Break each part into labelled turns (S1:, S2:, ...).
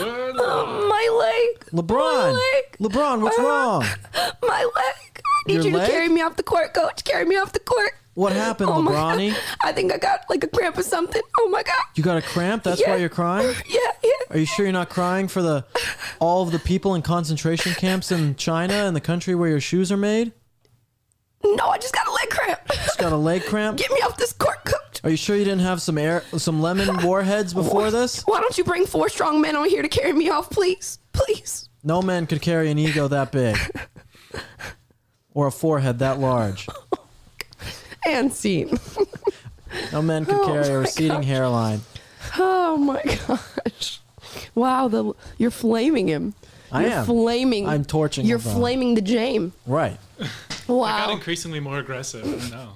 S1: My leg.
S2: LeBron.
S1: My leg.
S2: LeBron, what's ah, wrong?
S1: My leg. I need
S2: Your
S1: you to
S2: leg?
S1: carry me off the court, coach. Carry me off the court.
S2: What happened,
S1: Oh my
S2: LeBron?
S1: God. I think I got like a cramp or something. Oh my god.
S2: You got a cramp? That's
S1: Yeah.
S2: why you're crying?
S1: Yeah, yeah.
S2: Are you sure you're not crying for the all of the people in concentration camps in China and the country where your shoes are made?
S1: No, I just got a leg cramp.
S2: Just got a leg cramp?
S1: Get me off this court, coach.
S2: Are you sure you didn't have some air some lemon warheads before this?
S1: Why don't you bring four strong men on here to carry me off, please? Please.
S2: No man could carry an ego that big. Or a forehead that large.
S1: Oh, and scene.
S2: No man could
S1: Oh
S2: carry a
S1: my
S2: receding
S1: gosh.
S2: hairline.
S1: Oh my gosh. Wow, the you're flaming him.
S2: I
S1: you're
S2: am.
S1: flaming.
S2: I'm torching
S1: You're
S2: LeBron.
S1: flaming the Jame.
S2: Right.
S3: It got increasingly more aggressive. I don't know.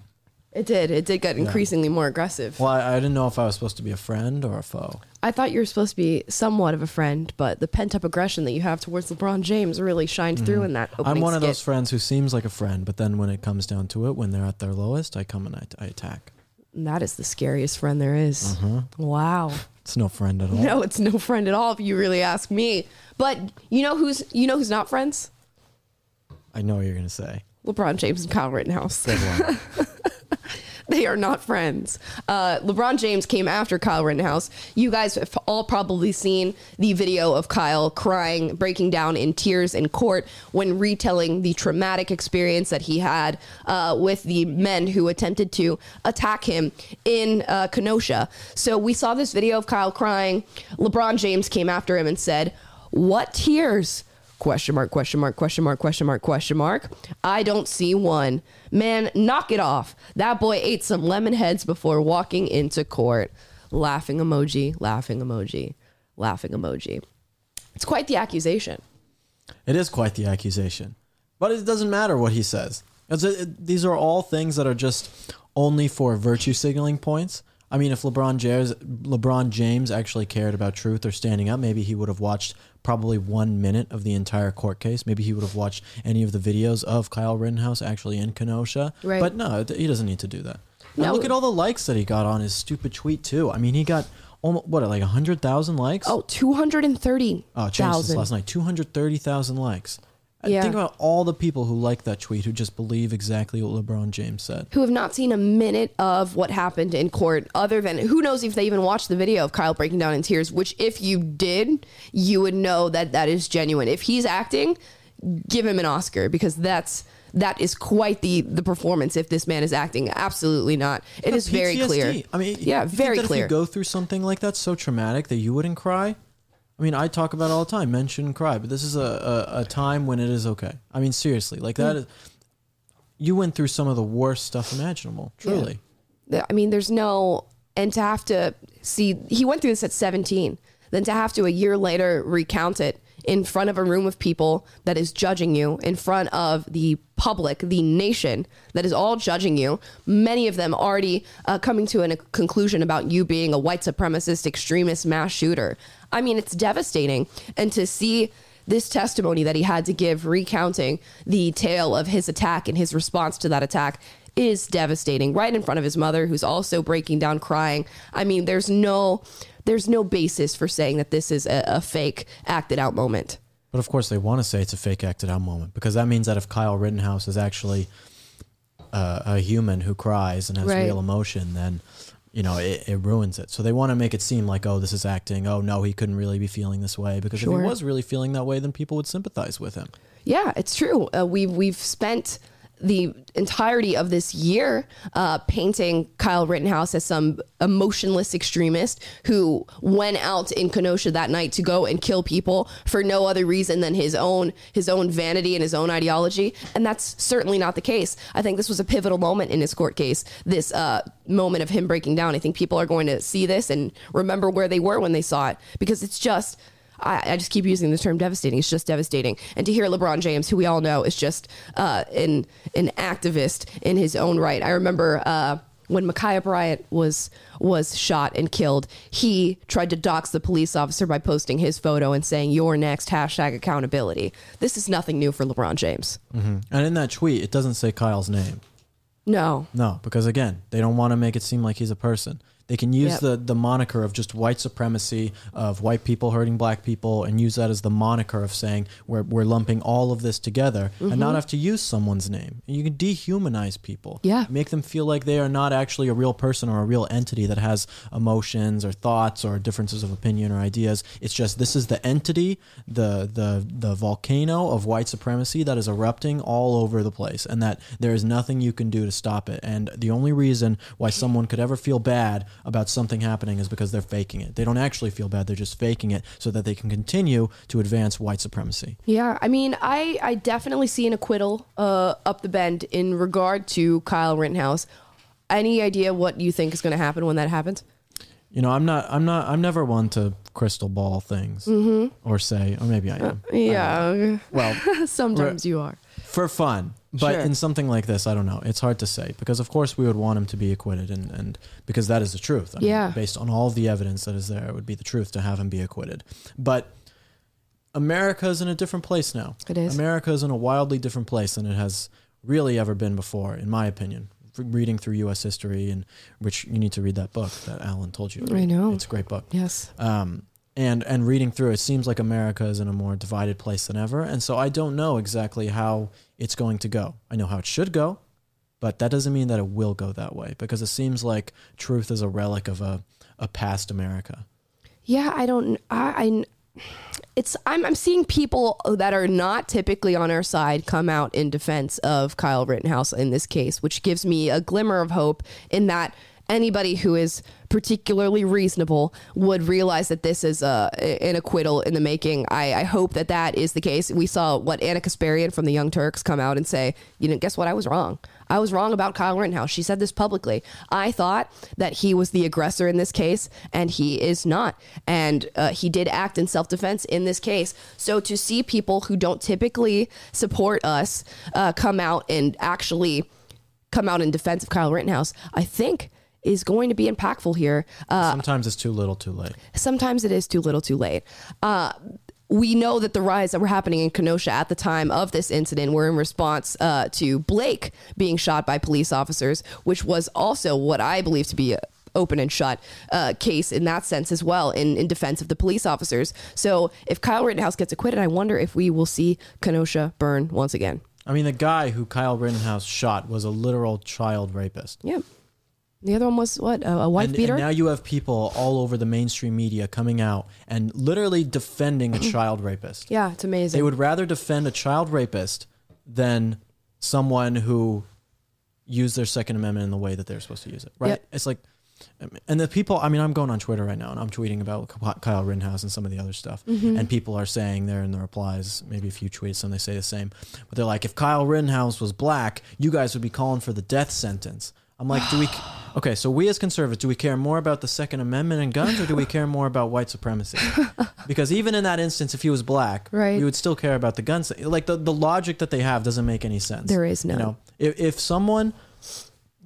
S1: It did. It did get increasingly more aggressive.
S2: Well, I, I didn't know if I was supposed to be a friend or a foe.
S1: I thought you were supposed to be somewhat of a friend, but the pent up aggression that you have towards LeBron James really shined through in that opening
S2: Mm-hmm. I'm one of
S1: skit.
S2: those friends who seems like a friend, but then when it comes down to it, when they're at their lowest, I come and I, I attack.
S1: And that is the scariest friend there is.
S2: Uh-huh.
S1: Wow.
S2: It's no friend at all.
S1: No, it's no friend at all if you really ask me. But you know who's you know who's not friends?
S2: I know what you're gonna say.
S1: LeBron James and Kyle Rittenhouse.
S2: Good one.
S1: They are not friends. Uh, LeBron James came after Kyle Rittenhouse. You guys have all probably seen the video of Kyle crying, breaking down in tears in court when retelling the traumatic experience that he had uh, with the men who attempted to attack him in uh, Kenosha. So we saw this video of Kyle crying. LeBron James came after him and said, What tears? Question mark, question mark, question mark, question mark, question mark. I don't see one. Man, knock it off. That boy ate some lemon heads before walking into court. Laughing emoji, laughing emoji, laughing emoji. It's quite the accusation.
S2: It is quite the accusation, but it doesn't matter what he says. It's a- it- these are all things that are just only for virtue signaling points. I mean, if LeBron James, LeBron James actually cared about truth or standing up, maybe he would have watched probably one minute of the entire court case. Maybe he would have watched any of the videos of Kyle Rittenhouse actually in Kenosha.
S1: Right.
S2: But no, he doesn't need to do that. And look at all the likes that he got on his stupid tweet too. I mean, he got almost what like hundred thousand likes.
S1: Oh, 230,000.
S2: Oh, changed this last night. 230,000 likes.
S1: Yeah.
S2: Think about all the people who like that tweet who just believe exactly what LeBron James said.
S1: who have not seen a minute of what happened in court other than who knows if they even watched the video of Kyle breaking down in tears which if you did you would know that that is genuine if he's acting give him an Oscar because that's that is quite the the performance if this man is acting absolutely not It is very
S2: PTSD.
S1: clear
S2: I mean,
S1: yeah very clear
S2: If you go through something like that so traumatic that you wouldn't cry. I mean, I talk about it all the time. Men shouldn't cry, but this is a, a, a time when it is okay. I mean, seriously, like
S1: Hmm.
S2: that is. You went through some of the worst stuff imaginable. Truly.
S1: I mean, there's no, and to have to see, he went through this at 17, then to have to a year later recount it in front of a room of people that is judging you, in front of the public, the nation that is all judging you, many of them already uh, coming to an, a conclusion about you being a white supremacist, extremist, mass shooter. I mean, it's devastating. And to see, this testimony that he had to give recounting the tale of his attack and his response to that attack is devastating right in front of his mother who's also breaking down crying i mean there's no there's no basis for saying that this is a, a fake acted out moment
S2: But of course, they want to say it's a fake acted out moment because that means that if Kyle Rittenhouse is actually uh, a human who cries and has
S1: Right.
S2: real emotion, then you know it, it ruins it. So they want to make it seem like, oh, this is acting. Oh no, he couldn't really be feeling this way because if he was really feeling that way, then people would sympathize with him.
S1: Yeah, it's true. Uh, we've we've spent the entirety of this year uh, painting Kyle Rittenhouse as some emotionless extremist who went out in Kenosha that night to go and kill people for no other reason than his own his own vanity and his own ideology, and that's certainly not the case. I think this was a pivotal moment in his court case. This uh, moment of him breaking down. I think people are going to see this and remember where they were when they saw it because it's just. I, I just keep using the term devastating. It's just devastating. And to hear LeBron James, who we all know is just uh, an an activist in his own right. I remember uh, when Ma'Khia Bryant was was shot and killed. He tried to dox the police officer by posting his photo and saying "You're next." Hashtag accountability. This is nothing new for LeBron James.
S2: And in that tweet, it doesn't say Kyle's name.
S1: No,
S2: No, because again, they don't want to make it seem like he's a person. They can use
S1: Yep.
S2: the the moniker of just white supremacy of white people hurting black people and use that as the moniker of saying we're we're lumping all of this together and
S1: Mm-hmm.
S2: not have to use someone's name. You can dehumanize people.
S1: Yeah.
S2: Make them feel like they are not actually a real person or a real entity that has emotions or thoughts or differences of opinion or ideas. It's just this is the entity, the the the volcano of white supremacy that is erupting all over the place and that there is nothing you can do to stop it. And the only reason why someone could ever feel bad about something happening is because they're faking it. They don't actually feel bad, they're just faking it so that they can continue to advance white supremacy.
S1: Yeah, I mean, I I definitely see an acquittal uh, up the bend in regard to Kyle Rittenhouse. Any idea what you think is going to happen when that happens?
S2: You know, I'm not I'm not I'm never one to crystal ball things or say or maybe I am.
S1: Yeah,
S2: Well,
S1: sometimes you are.
S2: for fun. But
S1: Sure.
S2: in something like this, I don't know. It's hard to say because, of course, we would want him to be acquitted, and, and because that is the truth. I mean,
S1: Yeah.
S2: based on all the evidence that is there, it would be the truth to have him be acquitted. But America is in a different place now.
S1: It is.
S2: America is in a wildly different place than it has really ever been before, in my opinion. Reading through U.S. history, and which you need to read that book that Alan told you.
S1: I know.
S2: it's a great book
S1: Yes.
S2: um, and and reading through it seems like America is in a more divided place than ever, and so I don't know exactly how it's going to go. I know how it should go, but that doesn't mean that it will go that way because it seems like truth is a relic of a a past America.
S1: Yeah, I don't. I, I it's I'm I'm seeing people that are not typically on our side come out in defense of Kyle Rittenhouse in this case, which gives me a glimmer of hope in that anybody who is particularly reasonable would realize that this is a, an acquittal in the making. I, I hope that that is the case. We saw what Ana Kasparian from the Young Turks come out and say, you know, guess what? I was wrong. I was wrong about Kyle Rittenhouse. She said this publicly. I thought that he was the aggressor in this case, and he is not. And uh, he did act in self defense in this case. So to see people who don't typically support us uh, come out and actually come out in defense of Kyle Rittenhouse, I think is going to be impactful here. Uh,
S2: Sometimes it's too little, too late.
S1: sometimes it is too little too late. Uh, we know that the riots that were happening in Kenosha at the time of this incident were in response uh, to Blake being shot by police officers, which was also what I believe to be a open and shut uh, case in that sense as well in, in defense of the police officers. So if Kyle Rittenhouse gets acquitted, I wonder if we will see Kenosha burn once again.
S2: I mean, the guy who Kyle Rittenhouse shot was a literal child rapist.
S1: Yep. The other one was what? A, a wife
S2: And,
S1: beater?
S2: and now you have people all over the mainstream media coming out and literally defending a child rapist.
S1: yeah, it's amazing.
S2: They would rather defend a child rapist than someone who used their Second Amendment in the way that they're supposed to use it. Right?
S1: Yep.
S2: It's like, and the people. I mean, I'm going on Twitter right now and I'm tweeting about Kyle Rittenhouse and some of the other stuff,
S1: Mm-hmm.
S2: and people are saying there in the replies, maybe a few tweets, some they say the same, but they're like, if Kyle Rittenhouse was black, you guys would be calling for the death sentence. I'm like, do we? Okay, so we as conservatives, do we care more about the Second Amendment and guns, or do we care more about white supremacy? Because even in that instance, if he was black,
S1: Right.
S2: we would still care about the guns. Like the, the logic that they have doesn't make any sense.
S1: There is
S2: You
S1: none.
S2: know, if, if someone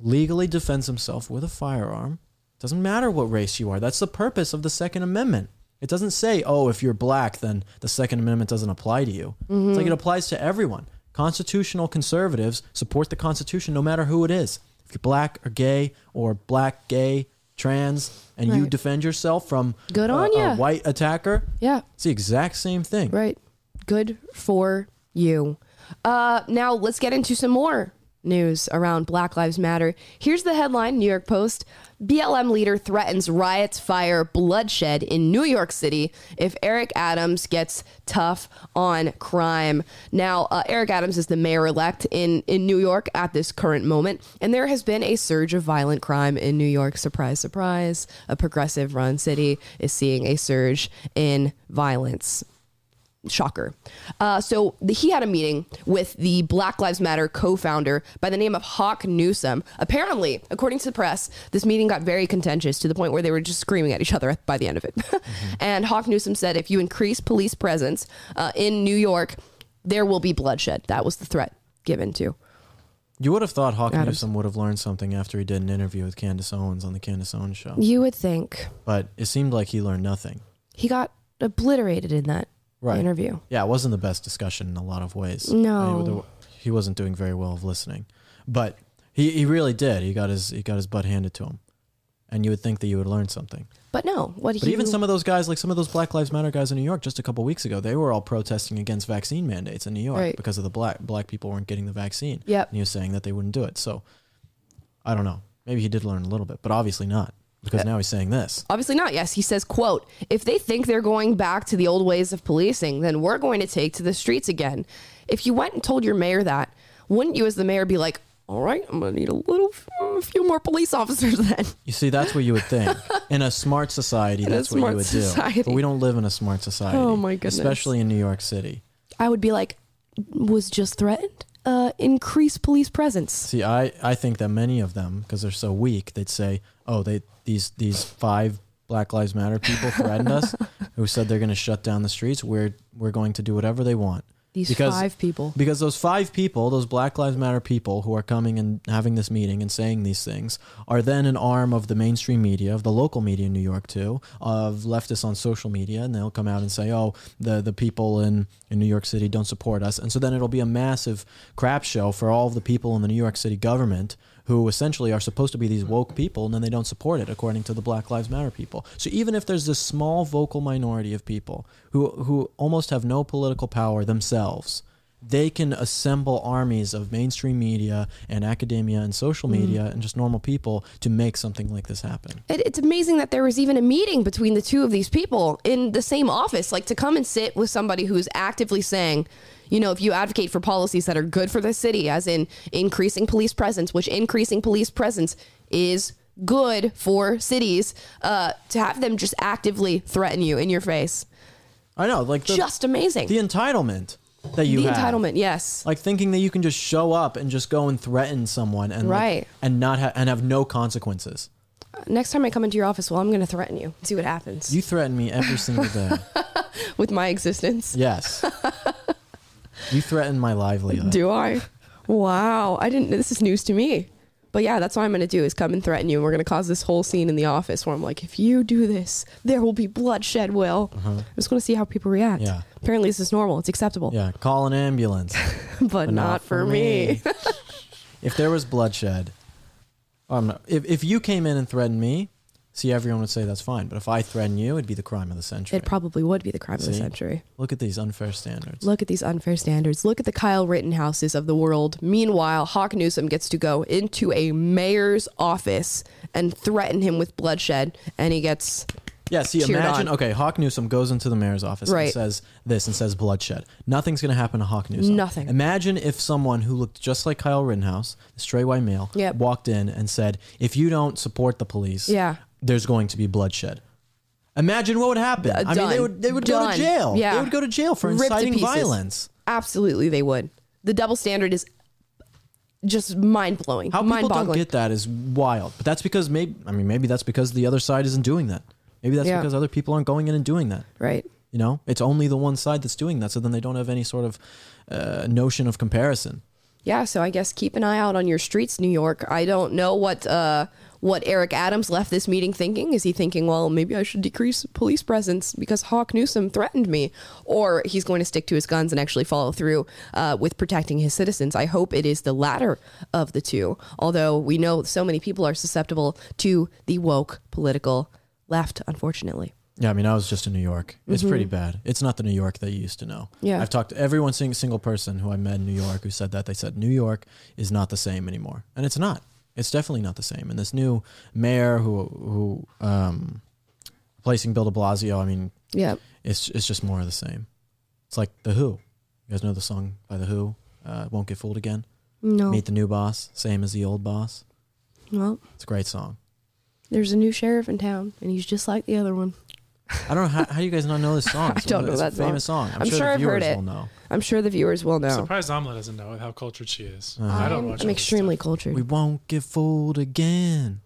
S2: legally defends himself with a firearm, doesn't matter what race you are. That's the purpose of the Second Amendment. It doesn't say, oh, if you're black, then the Second Amendment doesn't apply to you. It's like mm-hmm. it applies to everyone. Constitutional conservatives support the Constitution no matter who it is. Black or gay or black, gay, trans, and you defend yourself from
S1: Good
S2: a,
S1: on
S2: a white attacker,
S1: yeah.
S2: it's the exact same thing.
S1: Right. Good for you. Uh, now let's get into some more news around Black Lives Matter. Here's the headline New York Post BLM leader threatens riots, fire, bloodshed in New York City if Eric Adams gets tough on crime. Now, uh, Eric Adams is the mayor elect in, in New York at this current moment, and there has been a surge of violent crime in New York. Surprise, surprise. A progressive run city is seeing a surge in violence. Shocker. Uh, so the, he had a meeting with the Black Lives Matter co-founder by the name of Hawk Newsom. Apparently, according to the press, this meeting got very contentious to the point where they were just screaming at each other by the end of it. And Hawk Newsom said, if you increase police presence uh, in New York, there will be bloodshed. That was the threat given to.
S2: You would have thought Hawk
S1: Adams.
S2: Newsom would have learned something after he did an interview with Candace Owens on the Candace Owens show,
S1: You would think
S2: but it seemed like he learned nothing.
S1: he got obliterated in that
S2: Right.
S1: interview.
S2: Yeah, it wasn't the best discussion in a lot of ways.
S1: No.
S2: I he wasn't doing very well of listening, but he, he really did. He got his he got his butt handed to him, and you would think that you would learn something.
S1: But no, what he
S2: But even some of those guys, like some of those Black Lives Matter guys in New York, just a couple weeks ago, they were all protesting against vaccine mandates in New York
S1: Right.
S2: because of the black black people weren't getting the vaccine.
S1: Yep.
S2: And he was saying that they wouldn't do it. So I don't know. Maybe he did learn a little bit, but obviously not because now he's saying this.
S1: Obviously not. Yes, he says, "quote If they think they're going back to the old ways of policing, then we're going to take to the streets again." If you went and told your mayor that, wouldn't you, as the mayor, be like, "All right, I'm going to need a little, a few more police officers then"?
S2: You see, that's what you would think. In a smart society, that's what
S1: smart
S2: you would
S1: society.
S2: do. But we don't live in a smart society.
S1: Oh, my goodness.
S2: Especially in New York City.
S1: I would be like, "Was just threatened. Uh, increase police presence."
S2: See, I, I think that many of them, because they're so weak, they'd say, "Oh, they these these five Black Lives Matter people threatened us, who said they're going to shut down the streets. We're we're going to do whatever they want."
S1: These
S2: Because-
S1: five people.
S2: Because those five people, those Black Lives Matter people who are coming and having this meeting and saying these things, are then an arm of the mainstream media, of the local media in New York too, of leftists on social media, and they'll come out and say, "Oh, the the people in in New York City don't support us," and so then it'll be a massive crap show for all of the people in the New York City government who essentially are supposed to be these woke people, and then they don't support it according to the Black Lives Matter people. So even if there's this small vocal minority of people who who almost have no political power themselves, they can assemble armies of mainstream media and academia and social media and just normal people to make something like this happen.
S1: It, it's amazing that there was even a meeting between the two of these people in the same office. Like to come and sit with somebody who's actively saying, you know, if you advocate for policies that are good for the city, as in increasing police presence, which increasing police presence is good for cities, uh, to have them just actively threaten you in your face,
S2: I know, like the,
S1: just amazing.
S2: the ententlement that you
S1: the
S2: have.
S1: entitlement, yes.
S2: like thinking that you can just show up and just go and threaten someone and like,
S1: Right.
S2: and not ha- and have no consequences.
S1: Uh, next time I come into your office, well, I'm going to threaten you. See what happens
S2: You threaten me every single day.
S1: with my existence.
S2: yes. You threaten my livelihood.
S1: Do I? Wow. I didn't this is news to me. But yeah, that's what I'm going to do is come and threaten you. And we're going to cause this whole scene in the office where I'm like, if you do this, there will be bloodshed, Will. I'm just going to see how people react.
S2: Uh-huh. Yeah.
S1: Apparently, this is normal. It's acceptable.
S2: Yeah, call an ambulance.
S1: But, not, for me.
S2: if there was bloodshed, I'm not, if if you came in and threatened me, see everyone would say that's fine. But if I threaten you, it'd be the crime of the century.
S1: it probably would be the crime of the century.
S2: Look at these unfair standards.
S1: Look at these unfair standards. Look at the Kyle Rittenhouses of the world. Meanwhile, Hawk Newsom gets to go into a mayor's office and threaten him with bloodshed. And he gets
S2: Yeah, see,
S1: cheered
S2: imagine.
S1: on.
S2: Okay, Hawk Newsom goes into the mayor's office and
S1: Right.
S2: says this and says bloodshed. Nothing's going to happen to Hawk Newsom.
S1: Nothing.
S2: Imagine if someone who looked just like Kyle Rittenhouse, the stray white male,
S1: Yep.
S2: walked in and said, "If you don't support the police,
S1: Yeah.
S2: There's going to be bloodshed." Imagine what would happen.
S1: Uh,
S2: I mean, they would they would go to jail.
S1: Yeah.
S2: They would go to jail for
S1: Ripped
S2: inciting violence.
S1: Absolutely, they would. The double standard is just mind blowing,
S2: How
S1: mind
S2: people don't get that is wild. But that's because maybe I mean maybe that's because the other side isn't doing that. Maybe that's
S1: Yeah.
S2: because other people aren't going in and doing that.
S1: right.
S2: You know, it's only the one side that's doing that, so then they don't have any sort of uh, notion of comparison.
S1: Yeah. So I guess keep an eye out on your streets, New York. I don't know what uh, what Eric Adams left this meeting thinking. Is he thinking, well, maybe I should decrease police presence because Hawk Newsom threatened me, or he's going to stick to his guns and actually follow through uh, with protecting his citizens? I hope it is the latter of the two. Although we know so many people are susceptible to the woke political left, unfortunately.
S2: Yeah, I mean, I was just in New York. It's pretty bad. It's not the New York that you used to know.
S1: Mm-hmm. Yeah.
S2: I've talked to everyone, sing- single person who I met in New York who said that. They said New York is not the same anymore, and it's not. It's definitely not the same. And this new mayor who who um, replacing Bill De Blasio, I mean,
S1: Yeah.
S2: it's it's just more of the same. It's like the Who. You guys know the song by the Who? Uh, Won't get fooled again.
S1: No.
S2: Meet the new boss, same as the old boss.
S1: Well,
S2: It's a great song.
S1: there's a new sheriff in town, and he's just like the other one.
S2: I don't know how, how do you guys not know this song.
S1: I don't know
S2: It's a
S1: that song.
S2: famous song. I'm,
S1: I'm
S2: sure,
S1: sure
S2: the
S1: I've heard
S2: viewers
S1: it.
S2: will know.
S1: I'm sure the viewers will know.
S3: Surprised Amala doesn't know how cultured she is.
S2: Uh-huh.
S3: I don't
S1: I'm,
S3: watch.
S1: I'm
S3: this
S1: extremely
S3: stuff.
S1: cultured.
S2: We won't get fooled again.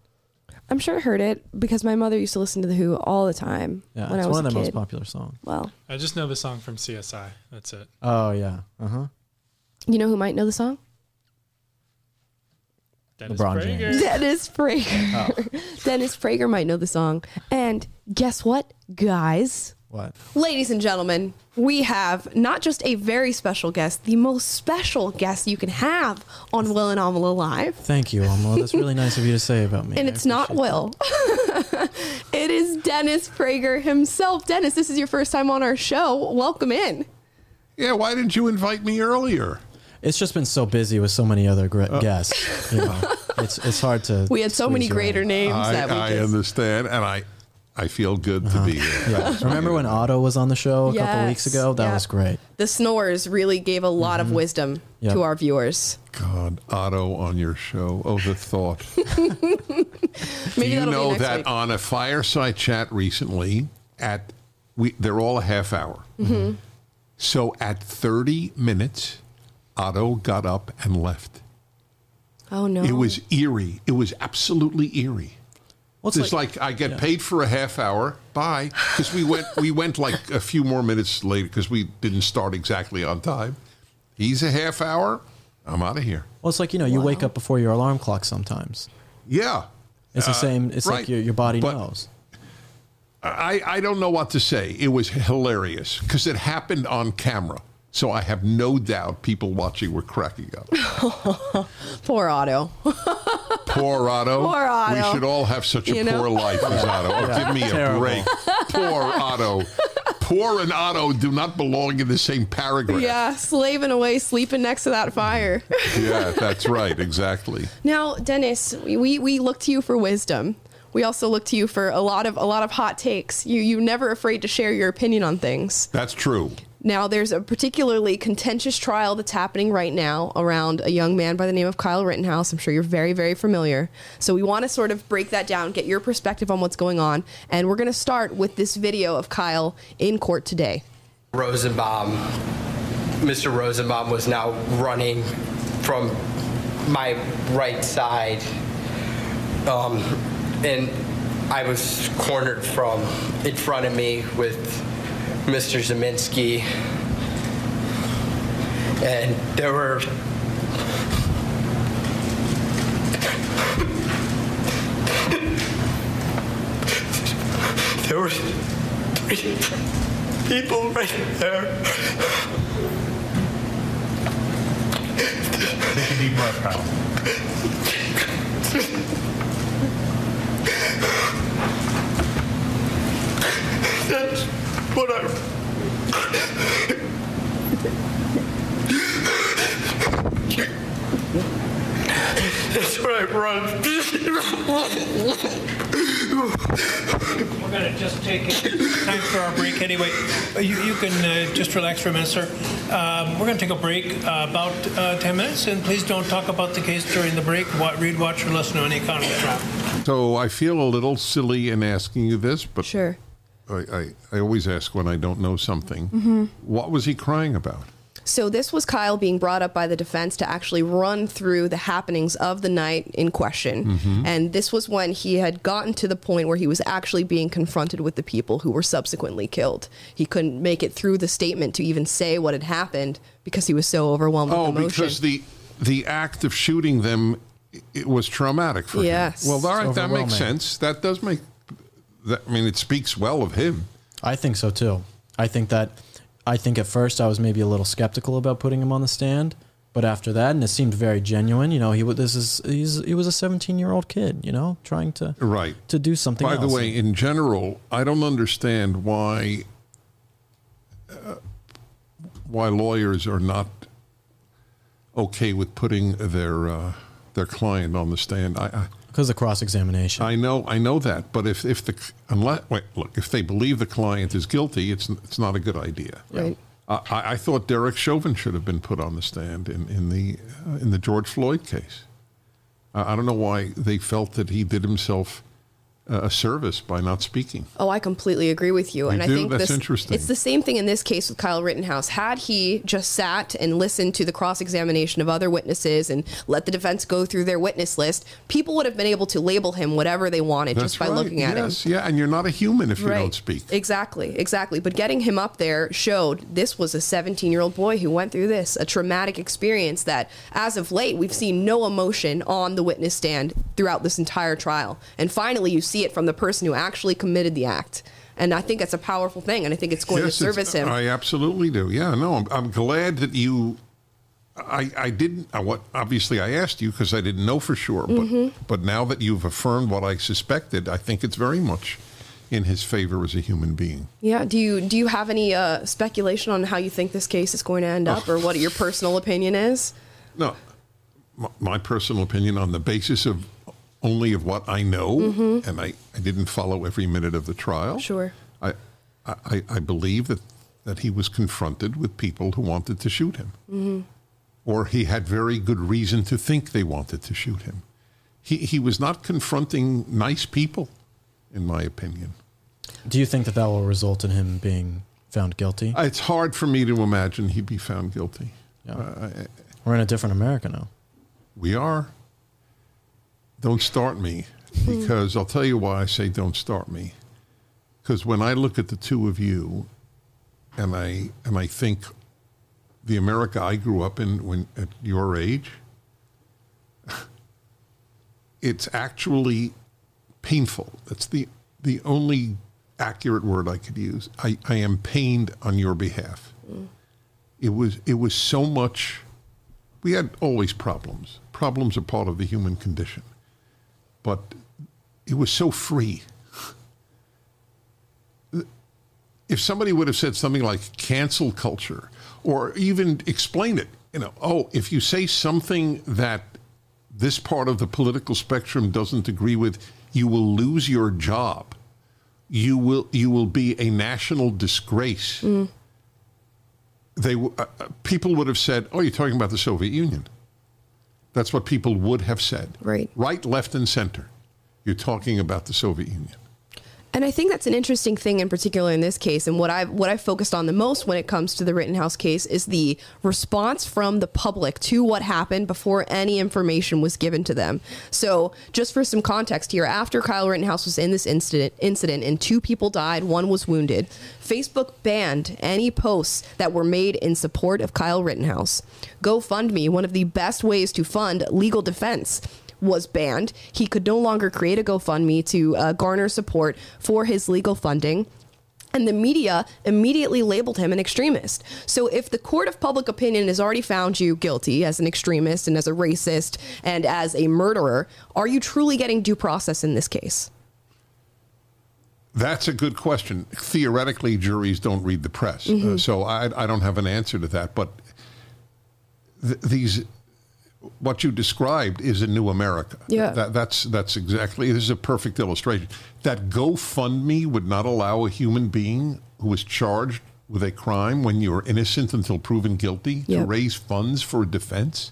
S1: I'm sure I heard it because my mother used to listen to the Who all the time
S2: Yeah,
S1: when
S2: it's
S1: I was
S2: one of
S1: a
S2: their
S1: kid.
S2: most popular songs.
S1: well,
S3: I just know the song from CSI. That's it.
S2: Oh yeah, uh huh.
S1: you know who might know the song?
S3: Dennis
S2: LeBron
S3: Prager.
S2: James.
S1: Dennis Prager.
S2: Oh.
S1: Dennis Prager might know the song. And guess what, guys?
S2: What?
S1: Ladies and gentlemen, we have not just a very special guest, the most special guest you can have on Will and Amala Live.
S2: Thank you, Amala. That's really nice of you to say about me.
S1: And
S2: I
S1: it's not Will. it is Dennis Prager himself. Dennis, this is your first time on our show. Welcome in.
S4: Yeah, why didn't you invite me earlier?
S2: That. It's just been so busy with so many other gre- uh. guests. You know, it's it's hard to.
S1: We had so many greater
S2: in.
S1: names
S4: I,
S1: that we
S4: I
S1: just-
S4: understand, and I, I feel good to uh-huh. be here.
S2: Yeah. Remember when Otto was on the show a couple
S1: Yes,
S2: weeks ago? That
S1: yeah.
S2: was great.
S1: The snores really gave a lot of mm-hmm. wisdom
S2: Yep.
S1: to our viewers.
S4: God, Otto on your show. Oh, the thought.
S1: Maybe
S4: Do you know
S1: be
S4: that
S1: week.
S4: on a fireside chat recently, at we they're all a half hour.
S1: Mm-hmm.
S4: So at 30 minutes, Otto got up and left.
S1: oh no.
S4: It was eerie. It was absolutely eerie.
S2: Well,
S4: It's like, I get paid for a half hour. Bye, because we went we went like a few more minutes later because we didn't start exactly on time. He's a half hour. I'm out of here.
S2: Well, it's like you know, you wake up before your alarm clock sometimes.
S4: Yeah,
S2: It's the uh, same. It's like your, your body
S4: But-
S2: knows.
S4: I I don't know what to say. It was hilarious because it happened on camera. So I have no doubt people watching were cracking up.
S1: Poor Otto.
S4: Poor Otto.
S1: Poor Otto.
S4: We should all have such a
S1: know?
S4: poor life as Otto. Oh, give me a break. Poor Otto. Poor and Otto do not belong in the same paragraph.
S1: yeah, slaving away, sleeping next to that fire.
S4: Yeah, that's right. Exactly.
S1: Now, Dennis, we, we look to you for wisdom. We also look to you for a lot of a lot of hot takes. You you never afraid to share your opinion on things.
S4: That's true.
S1: Now, there's a particularly contentious trial that's happening right now around a young man by the name of Kyle Rittenhouse. I'm sure you're very, very familiar. So, we want to sort of break that down, get your perspective on what's going on. And we're going to start with this video of Kyle in court today.
S5: Rosenbaum, Mr. Rosenbaum was now running from my right side. Um, and I was cornered from in front of me with Mr. Ziminski. And there were there were three people right there.
S6: Take a deep breath, Kyle.
S5: That's what I. That's what I run.
S6: We're going to just take time for our break anyway. Uh, You, you can uh, just relax for a minute, sir. Um, we're going to take a break uh, about uh, 10 minutes, and please don't talk about the case during the break. Wa- Read, watch, or listen to any economy trap.
S4: So I feel a little silly in asking you this, but
S1: Sure.
S4: I, I, I always ask when I don't know something.
S1: Mm-hmm.
S4: What was he crying about?
S1: So this was Kyle being brought up by the defense to actually run through the happenings of the night in question. Mm-hmm. And this was when he had gotten to the point where he was actually being confronted with the people who were subsequently killed. He couldn't make it through the statement to even say what had happened because he was so overwhelmed
S4: Oh,
S1: with emotion.
S4: because the the act of shooting them it was traumatic for
S1: Yes.
S4: him. Well, all right, that makes sense. That does make. That, I mean, it speaks well of him.
S2: I think so too. I think that. I think at first I was maybe a little skeptical about putting him on the stand, but after that, and it seemed very genuine. You know, he this is he's he was a 17 year old kid. You know, trying to
S4: Right.
S2: to do something.
S4: By the way, in general, I don't understand why uh, why lawyers are not okay with putting their uh, their client on the stand. I,
S2: because of cross examination.
S4: I I know I know that, but if if the unless wait, look if they believe the client is guilty, it's it's not a good idea.
S1: Right.
S4: Uh, I, I thought Derek Chauvin should have been put on the stand in in the uh, in the George Floyd case. I I don't know why they felt that he did himself a service by not speaking.
S1: Oh, I completely agree with you. and I think
S4: That's
S1: this,
S4: interesting.
S1: it's the same thing in this case with Kyle Rittenhouse. Had he just sat and listened to the cross examination of other witnesses and let the defense go through their witness list, people would have been able to label him whatever they wanted
S4: That's
S1: just by
S4: right.
S1: looking at him.
S4: yeah, and you're not a human if you don't speak.
S1: Exactly, exactly. But getting him up there showed this was a 17 year old boy who went through this, a traumatic experience that, as of late, we've seen no emotion on the witness stand throughout this entire trial. And finally, you see it from the person who actually committed the act. and I think it's a powerful thing, and I think it's going
S4: Yes,
S1: to service him.
S4: I absolutely do. Yeah, no, I'm, I'm glad that you. I, I didn't. I, what obviously I asked you because I didn't know for sure, but
S1: Mm-hmm.
S4: but now that you've affirmed what I suspected, I think it's very much in his favor as a human being.
S1: yeah. Do you do you have any uh, speculation on how you think this case is going to end up, or what your personal opinion is?
S4: No, my, my personal opinion on the basis of only of what I know, and I, I didn't follow every minute of the trial.
S1: Mm-hmm. Sure.
S4: I, I, I believe that, that he was confronted with people who wanted to shoot him.
S1: Mm-hmm.
S4: Or he had very good reason to think they wanted to shoot him. He, he was not confronting nice people, in my opinion.
S2: Do you think that that will result in him being found guilty?
S4: It's hard for me to imagine he'd be found guilty.
S2: Yeah. We're in a different America now.
S4: We are. Don't start me, hmm. because I'll tell you why I say don't start me. Because when I look at the two of you, and I and I think the America I grew up in when at your age, it's actually painful. That's the the only accurate word I could use. I, I am pained on your behalf. Hmm. It was it was so much we had always problems. Problems are part of the human condition. But it was so free. If somebody would have said something like cancel culture or even explain it, you know, oh, if you say something that this part of the political spectrum doesn't agree with, you will lose your job. You will you will be a national disgrace they uh, uh, people would have said, "Oh, you're talking about the Soviet Union." That's what people would have said.
S1: Right.
S4: Right, left, and center. You're talking about the Soviet Union.
S1: And I think that's an interesting thing in particular in this case. And what I've what I've focused on the most when it comes to the Rittenhouse case is the response from the public to what happened before any information was given to them. So just for some context here, after Kyle Rittenhouse was in this incident incident and two people died, one was wounded, Facebook banned any posts that were made in support of Kyle Rittenhouse. GoFundMe, one of the best ways to fund legal defense was banned. He could no longer create a GoFundMe to uh, garner support for his legal funding. And the media immediately labeled him an extremist. So, if the court of public opinion has already found you guilty as an extremist and as a racist and as a murderer, are you truly getting due process in this case?
S4: That's a good question. Theoretically, juries don't read the press, uh, so I, I don't have an answer to that. But th- these, what you described, is a new America.
S1: Yeah.
S4: That, that's that's exactly. This is a perfect illustration. That GoFundMe would not allow a human being who is charged with a crime when you're innocent until proven guilty to raise funds for defense.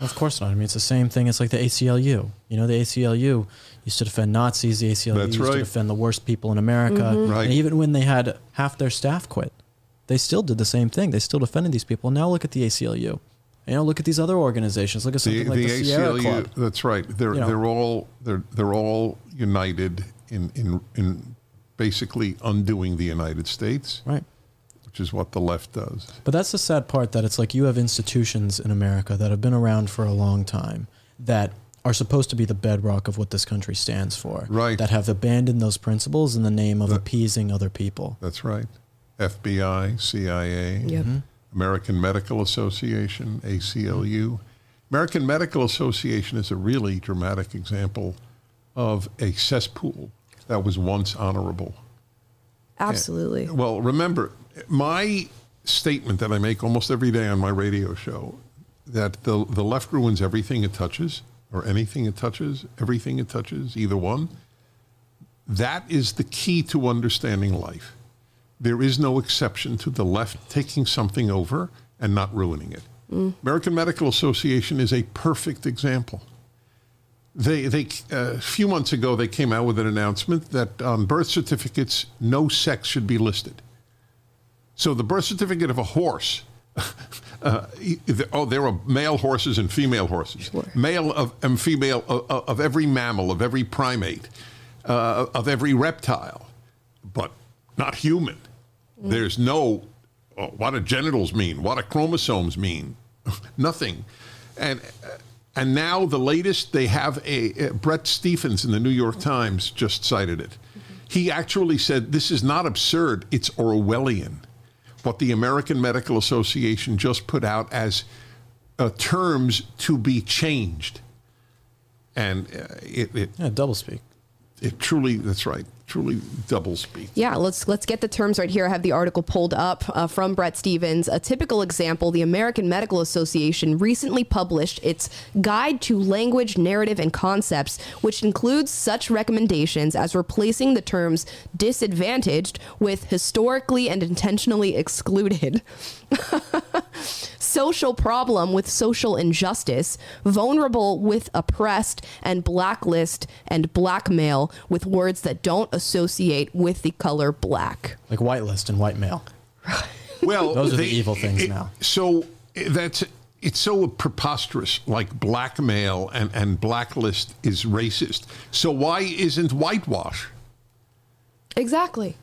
S2: Of course not. I mean, it's the same thing. It's like the ACLU. You know, the ACLU used to defend Nazis. The ACLU
S4: That's
S2: used
S4: right.
S2: to defend the worst people in America.
S1: Mm-hmm.
S4: Right.
S2: And even when they had half their staff quit, they still did the same thing. They still defended these people. Now look at the ACLU. You know, look at these other organizations. Look at something
S4: the,
S2: like the,
S4: the
S2: Sierra
S4: ACLU.
S2: Club.
S4: That's right. They're
S2: You know.
S4: they're all they're they're all united in in in basically undoing the United States,
S2: Right.
S4: which is what the left does.
S2: But that's the sad part that it's like you have institutions in America that have been around for a long time that are supposed to be the bedrock of what this country stands for.
S4: Right.
S2: That have abandoned those principles in the name of appeasing other people.
S4: That's right. FBI, CIA,
S1: Yep. Mm-hmm.
S4: American Medical Association, ACLU. American Medical Association is a really dramatic example of a cesspool that was once honorable.
S1: Absolutely.
S4: Well, remember, my statement that I make almost every day on my radio show that the, the left ruins everything it touches, or anything it touches, everything it touches, either one. That is the key to understanding life. There is no exception to the left taking something over and not ruining it. American Medical Association is a perfect example. They, they, uh, a few months ago, they came out with an announcement that on birth certificates, no sex should be listed. So the birth certificate of a horse, uh, oh, there are male horses and female horses,
S1: Sure.
S4: male of, and female of, of every mammal, of every primate, uh, of every reptile, but not human. There's no oh, what do genitals mean? What do chromosomes mean? Nothing. And uh, and now the latest, they have a uh, Bret Stephens in the New York Times just cited it. He actually said this is not absurd, it's Orwellian. What the American Medical Association just put out as uh, terms to be changed. And uh, it, it,
S2: Yeah, double speak.
S4: it truly, that's right, truly double speak.
S1: Yeah, let's let's get the terms right here. I have the article pulled up uh, from Bret Stephens. A typical example: the American Medical Association recently published its Guide to Language, Narrative, and Concepts, which includes such recommendations as replacing the terms disadvantaged with historically and intentionally excluded. social problem with social injustice, vulnerable with oppressed, and blacklist and blackmail with words that don't associate with the color black.
S2: Like whitelist and white male.
S4: Well,
S2: Those are the evil things now.
S4: So eh, that's it's so preposterous. Like blackmail and and blacklist is racist. So why isn't whitewash?
S1: Exactly.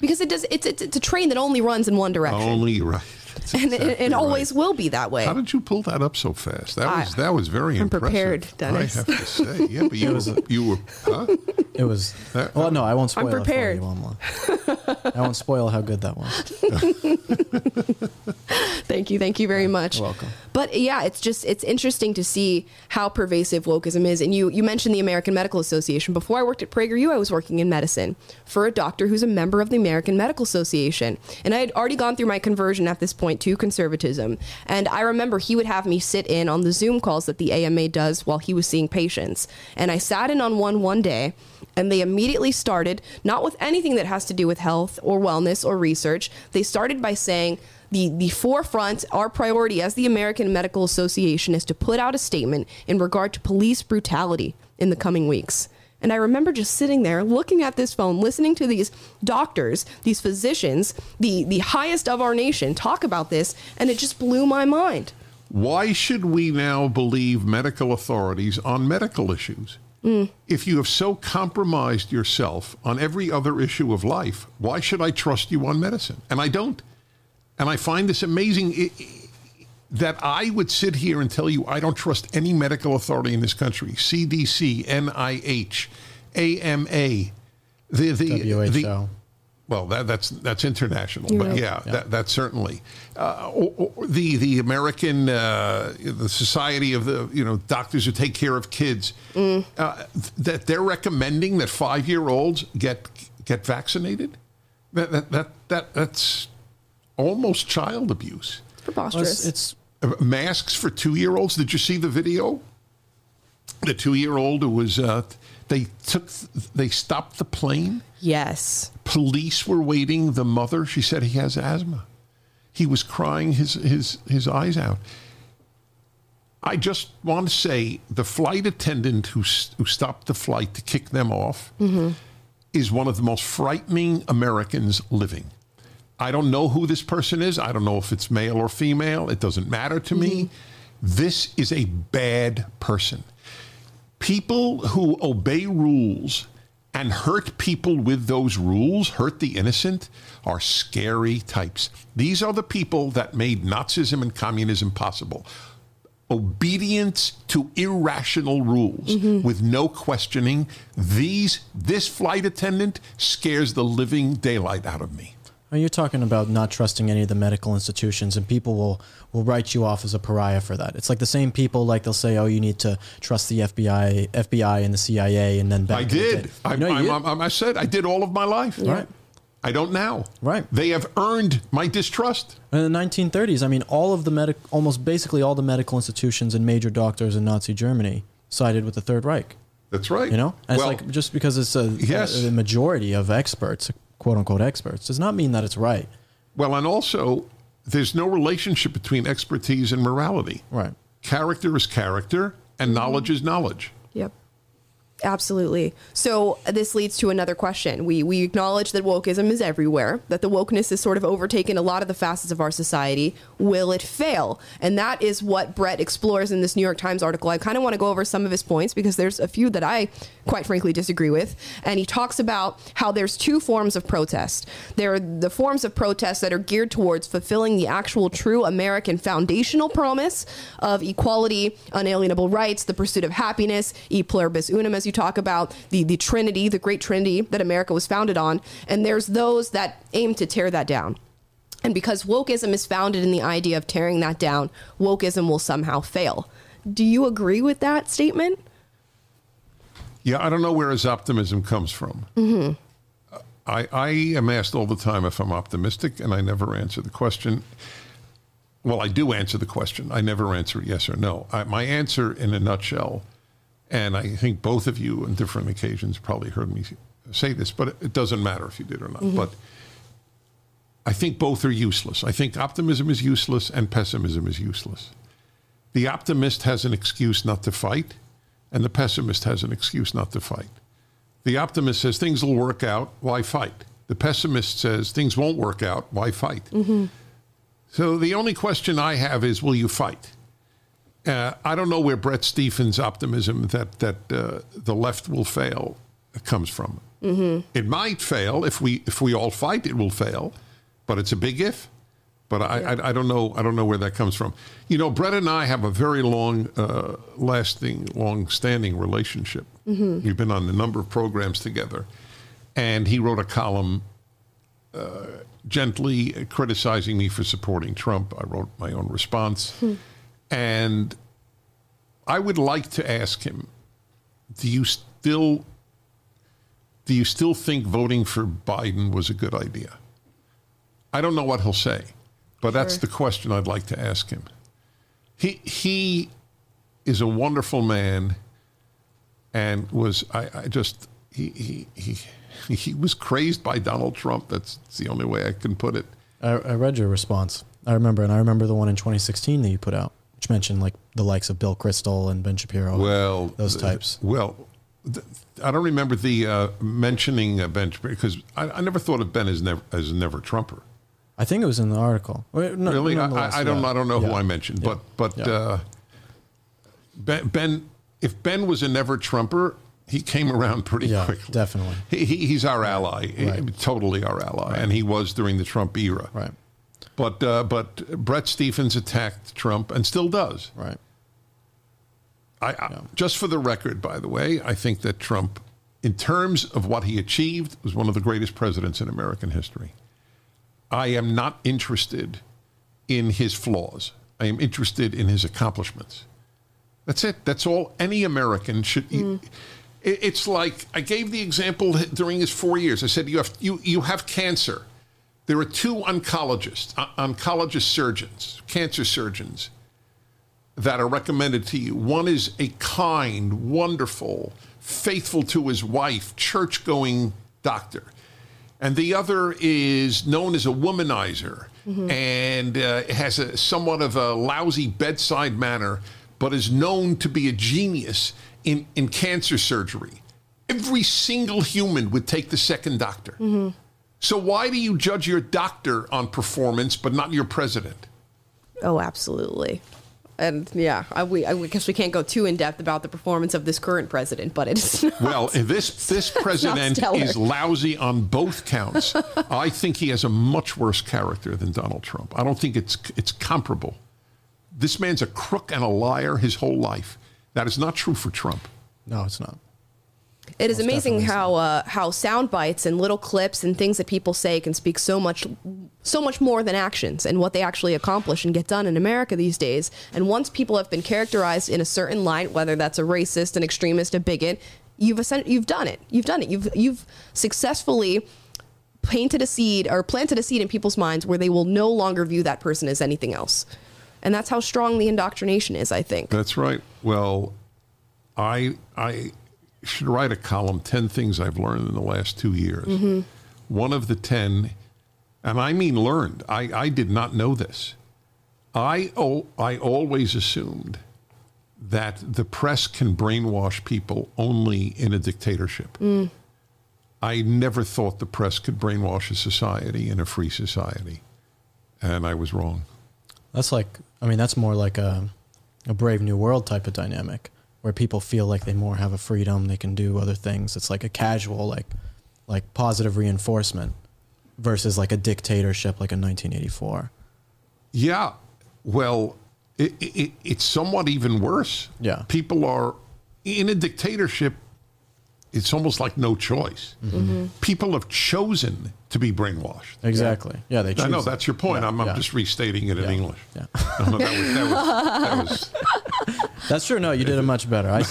S1: Because it does it's, it's it's a train that only runs in one direction.
S4: Only right. That's
S1: and it, it always
S4: right.
S1: will be that way.
S4: How did you pull that up so fast? That
S1: I-
S4: was that was very
S1: I'm
S4: impressive.
S1: prepared, Dennis.
S4: I have to say, yeah, but you were, you were huh?
S2: It was.
S4: That-
S2: well, no, I won't spoil
S1: I'm prepared.
S2: it for you, I won't spoil how good that was.
S1: Thank you, thank you very much.
S2: You're welcome.
S1: But yeah, it's just it's interesting to see how pervasive wokeism is. And you you mentioned the American Medical Association. Before I worked at PragerU, I was working in medicine for a doctor who's a member of the American Medical Association. And I had already gone through my conversion at this point to conservatism. And I remember he would have me sit in on the Zoom calls that the AMA does while he was seeing patients. And I sat in on one one day and they immediately started not with anything that has to do with health or wellness or research. They started by saying the, the forefront, our priority as the American Medical Association is to put out a statement in regard to police brutality in the coming weeks. And I remember just sitting there looking at this phone, listening to these doctors, these physicians, the, the highest of our nation talk about this, and it just blew my mind.
S4: Why should we now believe medical authorities on medical issues? Mm. If you have so compromised yourself on every other issue of life, why should I trust you on medicine? And I don't. And I find this amazing i- i- that I would sit here and tell you I don't trust any medical authority in this country CDC, NIH, AMA, the, the, the, well, that, that's that's international,
S1: You're
S4: but
S1: right.
S4: yeah, That, that's certainly uh, or, or the the American uh, the Society of the you know doctors who take care of kids
S1: Mm.
S4: uh, that they're recommending that five year olds get get vaccinated. That, that that that that's almost child abuse.
S1: It's Preposterous.
S2: It's, it's
S4: Uh, Masks for two year olds. Did you see the video? The two year old who was uh, they took they stopped the plane
S1: yes.
S4: police were waiting the mother she said he has asthma he was crying his his his eyes out i just want to say the flight attendant who who stopped the flight to kick them off is one of the most frightening americans living i don't know who this person is i don't know if it's male or female it doesn't matter to me mm-hmm. this is a bad person people who obey rules and hurt people with those rules, hurt the innocent, are scary types. These are the people that made Nazism and communism possible. Obedience to irrational rules mm-hmm. with no questioning. These this flight attendant scares the living daylight out of me.
S2: You're talking about not trusting any of the medical institutions, and people will, will write you off as a pariah for that. It's like the same people, like they'll say, "Oh, you need to trust the FBI, FBI, and the CIA," and then back
S4: I did. I,
S2: No, you
S4: I'm- I'm- I said I did all of my life.
S2: Right.
S4: I don't now.
S2: Right.
S4: They have earned my distrust.
S2: In the 1930s, I mean, all of the medic, almost basically all the medical institutions and major doctors in Nazi Germany sided with the Third Reich.
S4: That's right.
S2: You know, and
S4: well,
S2: it's like just because it's a,
S4: Yes.
S2: a, majority of experts, quote unquote experts, does not mean that it's right.
S4: Well, and also, there's no relationship between expertise and morality.
S2: Right.
S4: Character is character, and knowledge is knowledge.
S1: Yep. Absolutely. So uh, this leads to another question. We we acknowledge that wokeism is everywhere, that the wokeness has sort of overtaken a lot of the facets of our society. Will it fail? And that is what Bret explores in this New York Times article. I kind of want to go over some of his points because there's a few that I quite frankly disagree with. And he talks about how there's two forms of protest. There are the forms of protest that are geared towards fulfilling the actual true American foundational promise of equality, unalienable rights, the pursuit of happiness, e pluribus unum, because you talk about the the Trinity, the great Trinity that America was founded on, and there's those that aim to tear that down. And because wokeism is founded in the idea of tearing that down, wokeism will somehow fail. Do you agree with that statement?
S4: Yeah, I don't know where his optimism comes from. Mm-hmm. I, I am asked all the time if I'm optimistic, and I never answer the question. Well, I do answer the question. I never answer yes or no. I, my answer, in a nutshell, and I think both of you on different occasions probably heard me say this, but it, doesn't matter if you did or not. Mm-hmm. But I think both are useless. I think optimism is useless and pessimism is useless. The optimist has an excuse not to fight, and the pessimist has an excuse not to fight. The optimist says things will work out, why fight? The pessimist says things won't work out, why fight? Mm-hmm. So the only question I have is will you fight? Uh, I don't know where Bret Stephens' optimism that, that uh, the left will fail comes from. It might fail if we if we all fight. It will fail, but it's a big if. But I, I, I don't know I don't know where that comes from. You know, Brett and I have a very long uh, lasting, long standing relationship. We've been on a number of programs together, and he wrote a column uh, gently criticizing me for supporting Trump. I wrote my own response, and I would like to ask him: Do you still do you still think voting for Biden was a good idea? I don't know what he'll say, but that's the question I'd like to ask him. He he is a wonderful man, and was I, I just he, he he he was crazed by Donald Trump. That's the only way I can put it.
S2: I, I read your response. I remember, and I remember the one in 2016 that you put out, which mentioned like the likes of Bill Kristol and Ben Shapiro.
S4: Well,
S2: those
S4: th-
S2: types.
S4: Well, I don't remember the uh, mentioning uh, Ben because I, I never thought of Ben as never as never Trumper.
S2: I think it was in the article. Well, no-
S4: really, I, I don't
S2: yeah.
S4: I don't know who I mentioned,
S2: Yeah.
S4: but but
S2: Yeah.
S4: uh, Ben, ben if Ben was a never Trumper, he came around pretty
S2: Yeah,
S4: quickly.
S2: definitely.
S4: He, he, he's our ally,
S2: Right.
S4: totally our ally, and he was during the Trump era.
S2: Right,
S4: But uh, but Bret Stephens attacked Trump and still does.
S2: right.
S4: I, I just for the record, by the way, I think that Trump, in terms of what he achieved, was one of the greatest presidents in American history. I am not interested in his flaws. I am interested in his accomplishments. That's it. That's all any American should. it- it's like I gave the example during his four years. I said you have you you have cancer. There are two oncologists, on- oncologist surgeons, cancer surgeons that are recommended to you. One is a kind, wonderful, faithful to his wife, church going doctor. And the other is known as a womanizer and uh, has a somewhat of a lousy bedside manner, but is known to be a genius in, in cancer surgery. Every single human would take the second doctor. So why do you judge your doctor on performance but not your president?
S1: Oh, absolutely. And yeah, I, we, I guess we can't go too in depth about the performance of this current president, but it's not,
S4: Well, this this president is lousy on both counts. I think he has a much worse character than Donald Trump. I don't think it's it's comparable. This man's a crook and a liar his whole life. That is not true for Trump.
S2: No, it's not.
S1: It is
S2: Most
S1: amazing how uh, how sound bites and little clips and things that people say can speak so much so much more than actions and what they actually accomplish and get done in America these days. And once people have been characterized in a certain light, whether that's a racist, an extremist, a bigot, you've ascend- you've done it. You've done it. You've you've successfully painted a seed or planted a seed in people's minds where they will no longer view that person as anything else. And that's how strong the indoctrination is, I think.
S4: That's right. Well, I I should write a column 10 things I've learned in the last 2 years. Mm-hmm. One of the 10 and I mean learned. I I did not know this. I oh, I always assumed that the press can brainwash people only in a dictatorship. Mm. I never thought the press could brainwash a society in a free society. And I was wrong.
S2: That's like, I mean, that's more like a, a brave new world type of dynamic where people feel like they more have a freedom, they can do other things. It's like a casual, like, like positive reinforcement versus like a dictatorship like in 1984.
S4: Yeah. Well, it, it, it's somewhat even worse.
S2: Yeah.
S4: People are in a dictatorship. it's almost like no choice.
S2: Mm-hmm.
S4: People have chosen to be brainwashed.
S2: Exactly. Yeah, they.
S4: I know
S2: it.
S4: that's your point.
S2: Yeah,
S4: I'm, I'm
S2: yeah.
S4: just restating it in
S2: Yeah.
S4: English.
S2: Yeah.
S4: No, no, that was, that was, that was
S2: That's true. No, you did it much better. I,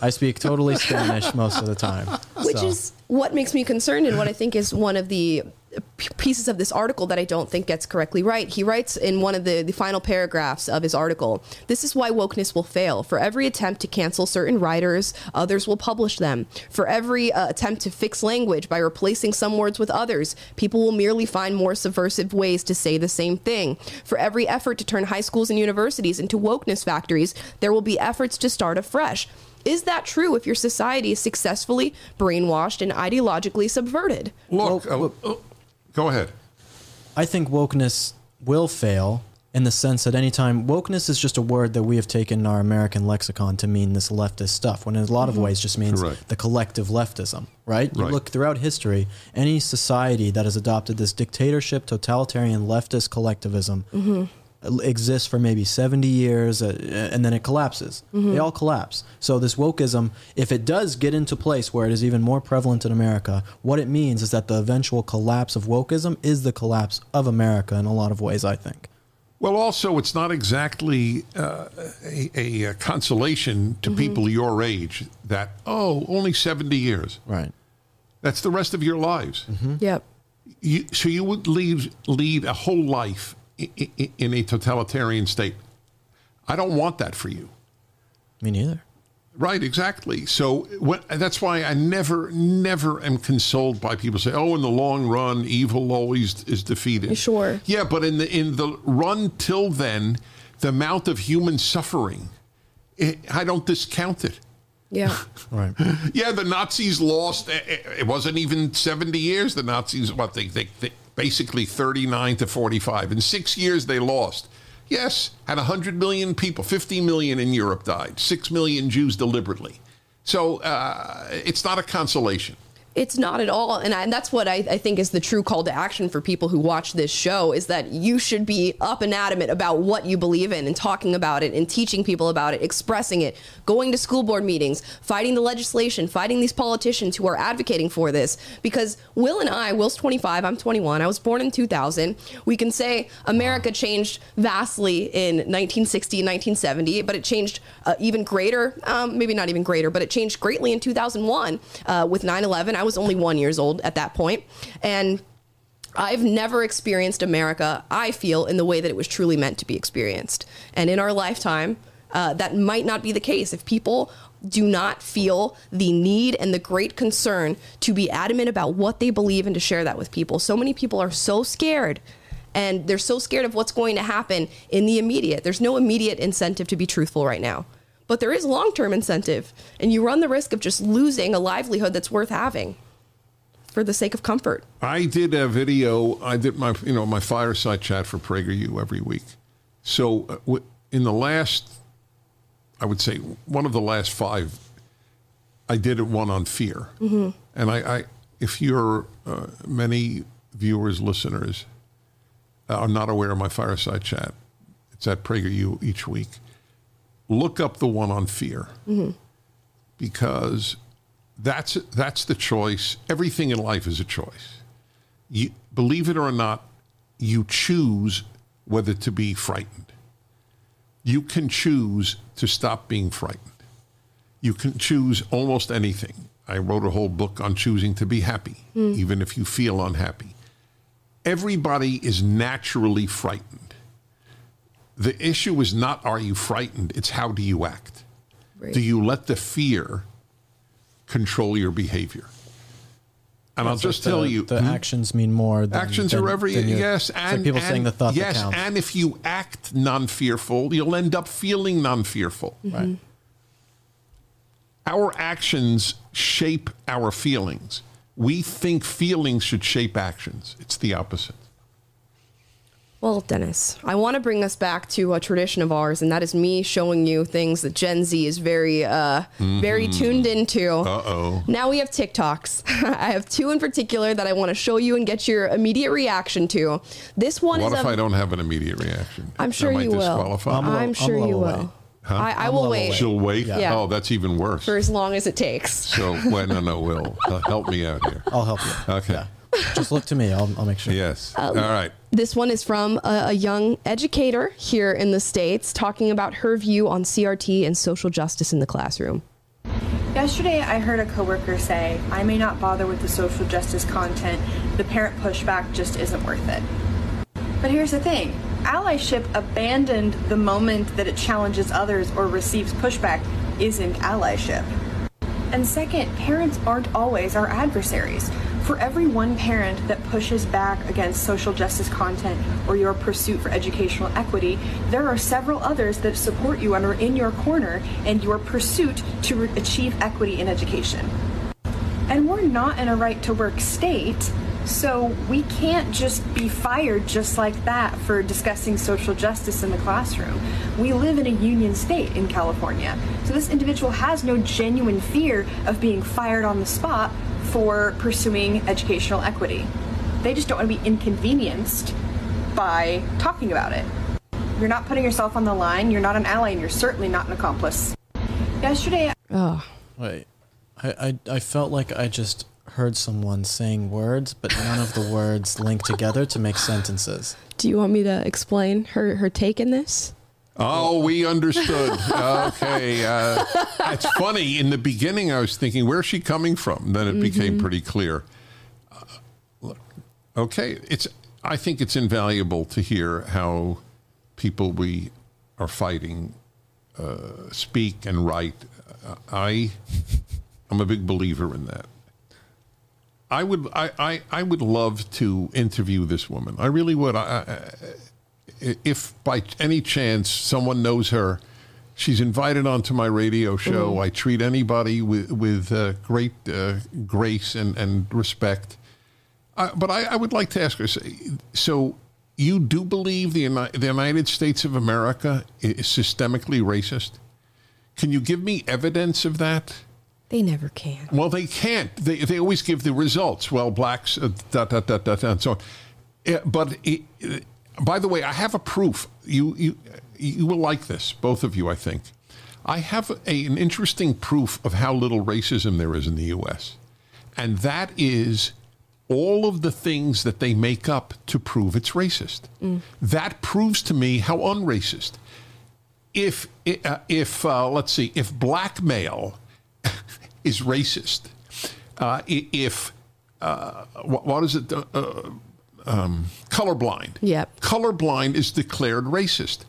S2: I speak totally Spanish most of the time.
S1: which
S2: so.
S1: is what makes me concerned and what I think is one of the p- pieces of this article that I don't think gets correctly right. He writes in one of the, the final paragraphs of his article this is why wokeness will fail. For every attempt to cancel certain writers, others will publish them. For every uh, attempt to fix language by replacing some words with others, people will merely find more subversive ways to say the same thing. For every effort to turn high schools and universities into wokeness factories, there will be efforts to start afresh. Is that true if your society is successfully brainwashed and ideologically subverted?
S4: look. uh, uh, go ahead.
S2: I think wokeness will fail in the sense that anytime wokeness is just a word that we have taken in our American lexicon to mean this leftist stuff, when in a lot of mm-hmm. ways just means
S4: Correct.
S2: the collective leftism, right? You
S4: Right.
S2: look throughout history, any society that has adopted this dictatorship, totalitarian leftist collectivism mm-hmm. Exists for maybe 70 years uh, and then it collapses. They all collapse. So this wokeism, if it does get into place where it is even more prevalent in America, what it means is that the eventual collapse of wokeism is the collapse of America in a lot of ways, I think.
S4: Well, also, it's not exactly uh, a, a, a consolation to people your age that, oh, only 70 years.
S2: Right.
S4: That's the rest of your lives.
S1: Yep.
S4: You, so you would leave, lead a whole life i- i- in a totalitarian state. I don't want that for you.
S2: Me neither.
S4: Right, exactly. So when, that's why I never, never am consoled by people say, "Oh, in the long run, evil always is defeated."
S1: Sure.
S4: Yeah, but in the in the run till then, the amount of human suffering, it, I don't discount it.
S1: Yeah.
S2: Right.
S4: Yeah, the Nazis lost. eh, eh, It wasn't even seventy years. The Nazis, what they, they, they basically thirty nine to forty five. In six years, they lost. Yes, had hundred million people. Fifty million in Europe died. Six million Jews deliberately. So uh, it's not a consolation.
S1: It's not at all. And, I, and that's what I, I think is the true call to action for people who watch this show is that you should be up and adamant about what you believe in and talking about it and teaching people about it, expressing it, going to school board meetings, fighting the legislation, fighting these politicians who are advocating for this. Because Will and I, Will's 25, I'm 21, I was born in 2000. We can say America changed vastly in 1960 and 1970, but it changed uh, even greater, um, maybe not even greater, but it changed greatly in 2001 uh, with 9 11. I was only one years old at that point, And I've never experienced America, I feel, in the way that it was truly meant to be experienced. And in our lifetime, uh, that might not be the case. If people do not feel the need and the great concern to be adamant about what they believe and to share that with people, so many people are so scared and they're so scared of what's going to happen in the immediate. There's no immediate incentive to be truthful right now. But there is long term incentive, and you run the risk of just losing a livelihood that's worth having for the sake of comfort.
S4: I did a video. I did my you know my fireside chat for PragerU every week. So uh, in the last, I would say one of the last five, I did it one on fear. Mm-hmm. And I, I, if you're uh, many viewers, listeners are not aware of my fireside chat, it's at PragerU each week. Look up the one on fear because that's that's the choice. Everything in life is a choice. You believe it or not, you choose whether to be frightened. You can choose to stop being frightened. You can choose almost anything. I wrote a whole book on choosing to be happy, hmm. even if you feel unhappy. Everybody is naturally frightened. The issue is not are you frightened, it's how do you act.
S1: Right.
S4: Do you let the fear control your behavior? And I'll
S2: So
S4: just
S2: the-
S4: tell you,
S2: the
S4: hmm?
S2: actions mean more. Than,
S4: actions
S2: than-
S4: are every
S2: than your-
S4: yes, and
S2: like people
S4: and,
S2: saying the thought
S4: yes,
S2: that
S4: and if you act non-fearful, you'll end up feeling non-fearful.
S2: right.
S4: Our actions shape our feelings. We think feelings should shape actions. It's the opposite.
S1: Well, Dennis, I want to bring us back to a tradition of ours, and that is me showing you things that Gen Z is very, uh, very tuned into.
S4: Mm-hmm. Uh-oh.
S1: Now we have TikToks. I have two in particular that I want to show you and get your immediate reaction to. This one
S4: What
S1: is What
S4: if
S1: I
S4: I don't have an immediate reaction?
S1: I'm sure
S4: Am I
S1: you will.
S2: I'm a little-
S1: I'm
S2: I'm
S1: sure you
S2: little
S1: will.
S2: away.
S1: I, I will wait
S2: with.
S4: She'll wait.
S1: Yeah.
S4: Oh, that's even worse.
S1: for as long as it takes.
S4: So, wait, no, no, Will, uh, help me out here.
S2: I'll help you.
S4: Okay.
S2: Yeah. Just look to me. I'll, I'll make sure.
S4: Yes.
S1: Um,
S4: All right.
S1: This one is from a, a young educator here in the States talking about her view on CRT and social justice in the classroom.
S7: Yesterday, I heard a coworker say, I may not bother with the social justice content, the parent pushback just isn't worth it. But here's the thing allyship abandoned the moment that it challenges others or receives pushback isn't allyship. And second, parents aren't always our adversaries. For every one parent that pushes back against social justice content or your pursuit for educational equity, there are several others that support you and are in your corner in your pursuit to achieve equity in education. And we're not in a right to work state, so we can't just be fired just like that for discussing social justice in the classroom. We live in a union state in California, so this individual has no genuine fear of being fired on the spot for pursuing educational equity. They just don't want to be inconvenienced by talking about it. You're not putting yourself on the line, you're not an ally, and you're certainly not an accomplice. Yesterday,
S1: Oh,
S2: Wait. I, I, I felt like I just heard someone saying words, but none of the words link together to make sentences.
S1: do you want me to explain her, her take in this?
S4: Oh, we understood. okay. Uh, it's funny. In the beginning, I was thinking, where's she coming from? Then it became pretty clear. Uh, look, okay. It's. I think it's invaluable to hear how people we are fighting uh, speak and write. Uh, I, I'm a big believer in that. I would. I, I, I would love to interview this woman. I really would. I, I, if by any chance someone knows her, she's invited onto my radio show. I treat anybody with with uh, great uh, grace and and respect. Uh, but I, I would like to ask her. so- So, you do believe the the United States of America is systemically racist? Can you give me evidence of that?
S1: They never can.
S4: Well, they can't. They, they always give the results. Well, blacks, uh, da, da, da, da, da, and so on. Uh, but it, by the way, I have a proof. You, you, you will like this, both of you, I think. I have a, an interesting proof of how little racism there is in the U.S., and that is all of the things that they make up to prove it's racist. That proves to me how unracist. If, uh, if uh, let's see, if blackmail is racist. Uh, if uh, what, what is it? Um, colorblind.
S1: Yep.
S4: Colorblind is declared racist.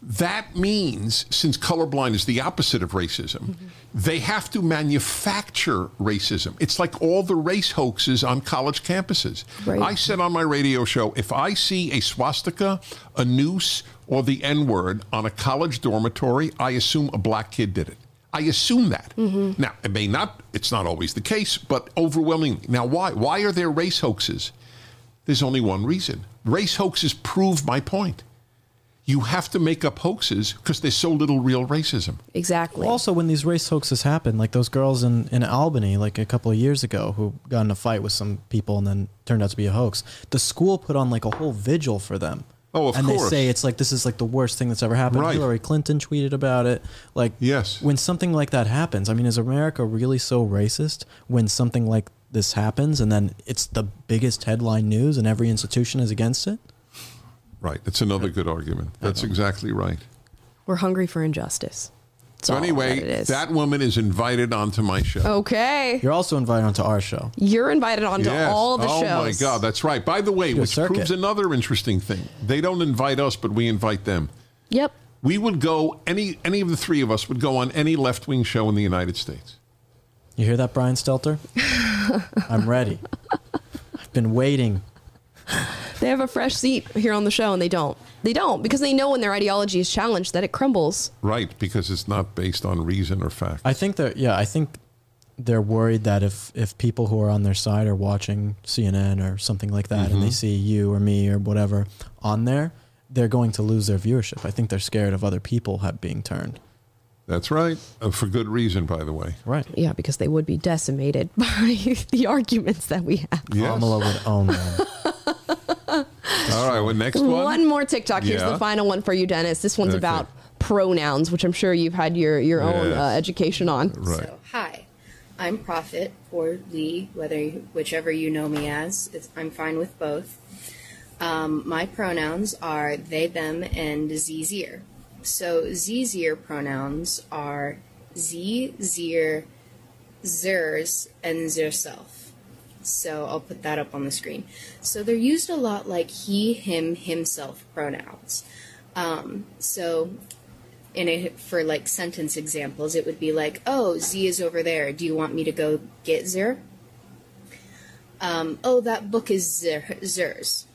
S4: That means, since colorblind is the opposite of racism, they have to manufacture racism. It's like all the race hoaxes on college campuses.
S1: Right.
S4: I said on my radio show if I see a swastika, a noose, or the N word on a college dormitory, I assume a black kid did it. I assume that. Now, it may not, it's not always the case, but overwhelmingly. Now, why? Why are there race hoaxes? There's only one reason. Race hoaxes prove my point. You have to make up hoaxes because there's so little real racism.
S1: Exactly.
S2: Also, when these race hoaxes happen, like those girls in, in Albany, like a couple of years ago, who got in a fight with some people and then turned out to be a hoax, the school put on like a whole vigil for them.
S4: Oh, of
S2: and
S4: course.
S2: And they say it's like this is like the worst thing that's ever happened.
S4: Right.
S2: Hillary Clinton tweeted about it. Like,
S4: Yes.
S2: when something like that happens, I mean, is America really so racist when something like this happens and then it's the biggest headline news and every institution is against it?
S4: Right. That's another good argument. That's exactly right.
S1: We're hungry for injustice. That's
S4: So
S1: all
S4: anyway,
S1: that
S4: that woman is invited onto my show.
S1: okay.
S2: You're also invited onto our show.
S1: You're invited onto
S4: Yes.
S1: all the
S4: oh
S1: shows.
S4: Oh my God, that's right. By the way, which
S2: circuit.
S4: proves another interesting thing. They don't invite us, but we invite them.
S1: Yep.
S4: We would go any any of the three of us would go on any left wing show in the United States.
S2: You hear that, Brian Stelter? I'm ready. I've been waiting.
S1: They have a fresh seat here on the show, and they don't. They don't because they know when their ideology is challenged that it crumbles.
S4: Right, because it's not based on reason or fact.
S2: I think that yeah, I think they're worried that if if people who are on their side are watching CNN or something like that and they mm-hmm. see you or me or whatever on there, they're going to lose their viewership. I think they're scared of other people have being turned.
S4: That's right. Uh, for good reason, by the way.
S2: Right.
S1: Yeah, because they would be decimated by the arguments that we have.
S4: Yes.
S2: Amala would own them.
S4: All right, well, next one.
S1: One more TikTok. Here's
S4: Yeah.
S1: the final one for you, Dennis. This one's
S4: Okay.
S1: about pronouns, which I'm sure you've had your your own uh, education on.
S4: Right.
S8: So, hi, I'm Prophet or Lee, whether whichever you know me as. It's, I'm fine with both. Um, my pronouns are they, them, and zir. So zir pronouns are z, zir, zers, and zerself. So I'll put that up on the screen. So they're used a lot like he, him, himself pronouns. Um, so in a for like sentence examples, it would be like, "Oh, Z is over there. Do you want me to go get Zer?" Um, oh, that book is Zer, Zer's.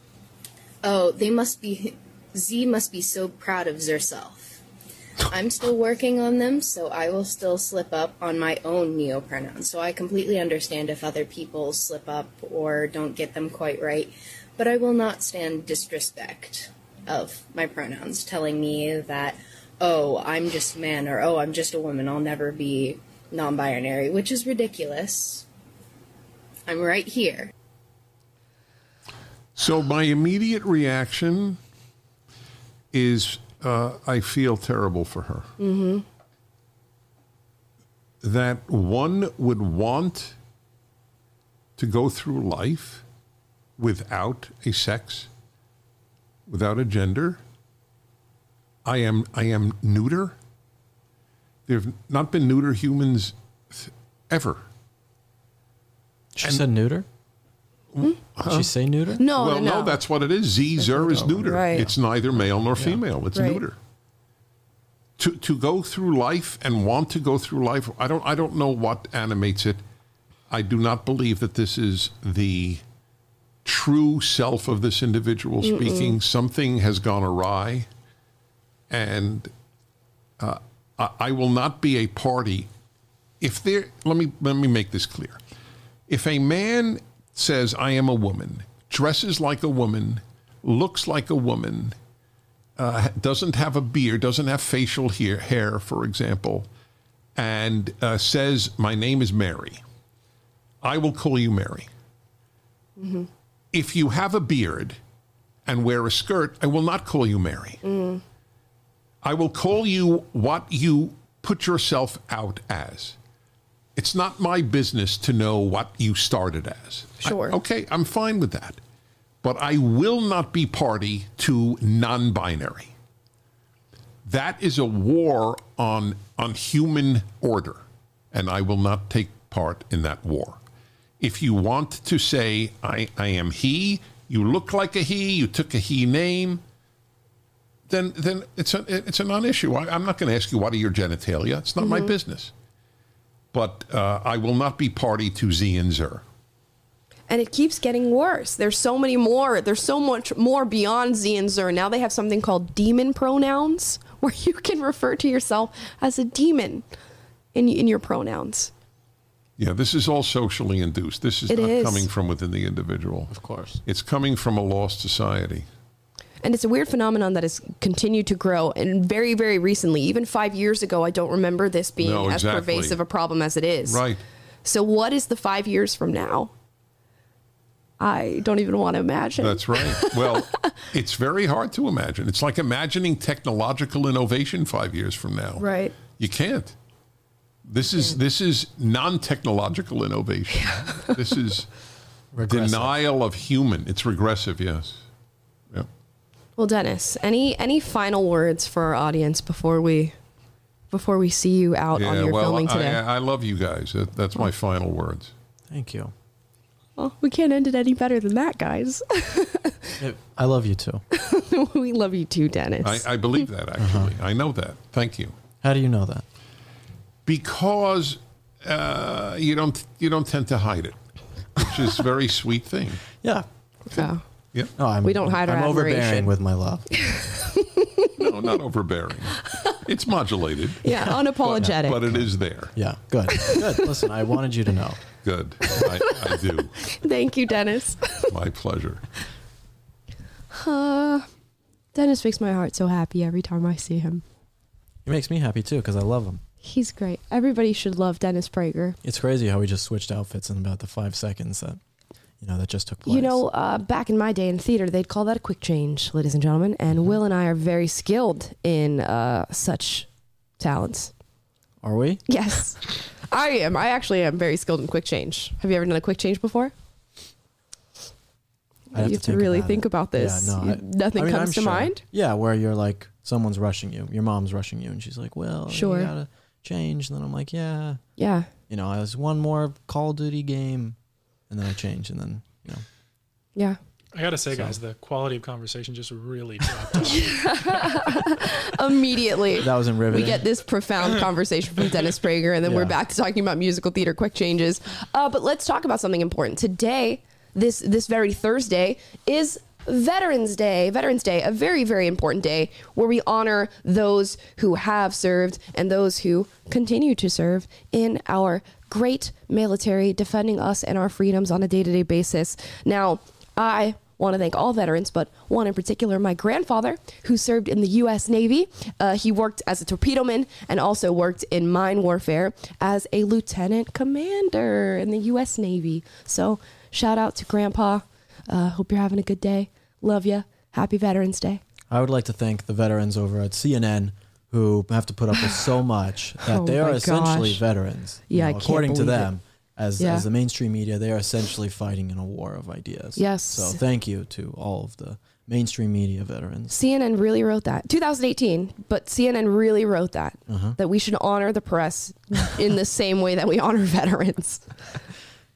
S8: Oh, they must be Z must be so proud of Zerself. I'm still working on them, so I will still slip up on my own neopronouns. So I completely understand if other people slip up or don't get them quite right, but I will not stand disrespect of my pronouns telling me that, oh, I'm just man or oh, I'm just a woman. I'll never be non binary, which is ridiculous. I'm right here.
S4: So my immediate reaction is uh, I feel terrible for her. Mm-hmm. That one would want to go through life without a sex, without a gender. I am I am neuter. There have not been neuter humans ever.
S2: She said neuter. Did she say neuter?
S1: No,
S4: well,
S1: no, no.
S4: that's what it is. Z zer is neuter.
S1: Right.
S4: It's neither male nor female. It's
S1: Right.
S4: neuter. To to go through life and want to go through life, I don't I don't know what animates it. I do not believe that this is the true self of this individual speaking. Something has gone awry, and uh, I, I will not be a party if there. Let me let me make this clear. If a man says, I am a woman, dresses like a woman, looks like a woman, uh, doesn't have a beard, doesn't have facial hair, hair for example, and uh, says, My name is Mary, I will call you Mary. If you have a beard and wear a skirt, I will not call you Mary. I will call you what you put yourself out as. It's not my business to know what you started as. I-
S1: Sure.
S4: okay, I'm fine with that. But I will not be party to non binary. That is a war on, on human order, and I will not take part in that war. If you want to say, I, I am he, you look like a he, you took a he name, then then it's a it's a non-issue. I, I'm not going to ask you what are your genitalia. It's not my mm-hmm. business. But uh, I will not be party to Z and Zer.
S1: and it keeps getting worse. There's so many more. There's so much more beyond Z and Zer. Now they have something called demon pronouns, where you can refer to yourself as a demon in in your pronouns.
S4: Yeah, this is all socially induced. This is
S1: It
S4: not
S1: is.
S4: coming from within the individual.
S2: Of course.
S4: It's coming from a lost society.
S1: And it's a weird phenomenon that has continued to grow. And very, very recently, even five years ago, I don't remember this being
S4: No,
S1: as
S4: exactly.
S1: pervasive a problem as it is.
S4: Right.
S1: So, what is the five years from now? I don't even want to imagine.
S4: That's right. Well, it's very hard to imagine. It's like imagining technological innovation five years from now.
S1: Right.
S4: You can't. This is this is non-technological innovation. this is denial of human. It's regressive. Yes. Yep.
S1: Well, Dennis, any any final words for our audience before we before we see you out on your
S4: well,
S1: filming today?
S4: I love you guys. That, that's my final words.
S2: Thank you.
S1: well, we can't end it any better than that, guys.
S2: I love you too.
S1: we love you too, Dennis.
S4: I, I believe that actually.
S1: Uh-huh.
S4: I know that. Thank you.
S2: How do you know that?
S4: Because uh, you don't you don't tend to hide it, which is a very sweet thing.
S2: Yeah.
S1: Yeah.
S4: Yeah.
S2: No, I'm,
S1: We don't hide our
S2: I'm overbearing
S1: admiration.
S2: with my love.
S4: No, not overbearing. It's modulated,
S1: Yeah, unapologetic.
S4: but it is there.
S2: Yeah. Good. Good. Listen, I wanted you to know.
S4: Good. I, I do.
S1: Thank you, Dennis.
S4: My pleasure.
S1: Dennis makes my heart so happy every time I see him.
S2: He makes me happy too because I love him.
S1: He's great. Everybody should love Dennis Prager.
S2: It's crazy how we just switched outfits in about the five seconds that you know that just took place.
S1: You know, uh, back in my day in theater, they'd call that a quick change, ladies and gentlemen. And
S2: Mm-hmm.
S1: Will and I are very skilled in uh, such talents.
S2: are we?
S1: Yes, I am. I actually am very skilled in quick change. Have you ever done a quick change before? You have to really think
S2: it.
S1: about this.
S2: Yeah, no, I-
S1: nothing
S2: I mean,
S1: comes
S2: I'm
S1: to
S2: sure.
S1: mind.
S2: Yeah, where you're like someone's rushing you, your mom's rushing you, and she's like, "Well,
S1: Sure.
S2: you gotta change." And then I'm like, "Yeah,
S1: Yeah.
S2: you know, I was one more Call of Duty game, and then I change, and then you know,
S1: Yeah.
S3: I gotta say,
S2: So-
S3: guys, the quality of conversation just really dropped off.
S1: Immediately.
S2: that wasn't
S1: we get this profound conversation from Dennis Prager, and then we're back to talking about musical theater quick changes. Uh, but let's talk about something important. Today, this this very Thursday, is Veterans Day. Veterans Day, a very very important day where we honor those who have served and those who continue to serve in our great military, defending us and our freedoms on a day to day basis. Now, I want to thank all veterans, but one in particular, my grandfather, who served in the U.S. Navy. Uh, he worked as a torpedo man and also worked in mine warfare as a lieutenant commander in the U.S. Navy. So, shout out to Grandpa. Uh, hope you're having a good day. Love you. Happy Veterans Day.
S2: I would like to thank the veterans over at CNN who have to put up with so much that
S1: Oh
S2: they are essentially
S1: gosh.
S2: veterans. You
S1: Yeah, I
S2: know,
S1: can't
S2: according to
S1: believe it.
S2: them, as
S1: Yeah.
S2: as the mainstream media, they are essentially fighting in a war of ideas.
S1: Yes.
S2: So thank you to all of the mainstream media veterans.
S1: CNN really wrote that. 2018, but CNN really wrote that.
S2: Uh-huh.
S1: That we should honor the press in the same way that we honor veterans.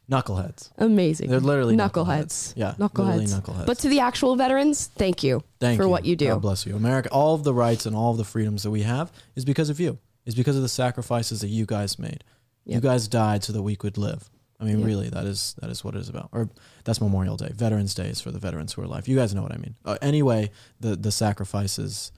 S2: Knuckleheads.
S1: Amazing.
S2: They're literally
S1: knuckleheads.
S2: knuckleheads. Yeah, literally
S1: knuckleheads.
S2: knuckleheads.
S1: But to the actual veterans, thank you
S2: Thank
S1: for
S2: you.
S1: what you do.
S2: God bless you. America, all of the rights and all of the freedoms that we have is because of you. Is because of the sacrifices that you guys made. You guys died so that we could live. I mean,
S1: Yep.
S2: really, that is that is what it is about. Or that's Memorial Day. Veterans Day is for the veterans who are alive. You guys know what I mean. Uh, anyway, the the sacrifices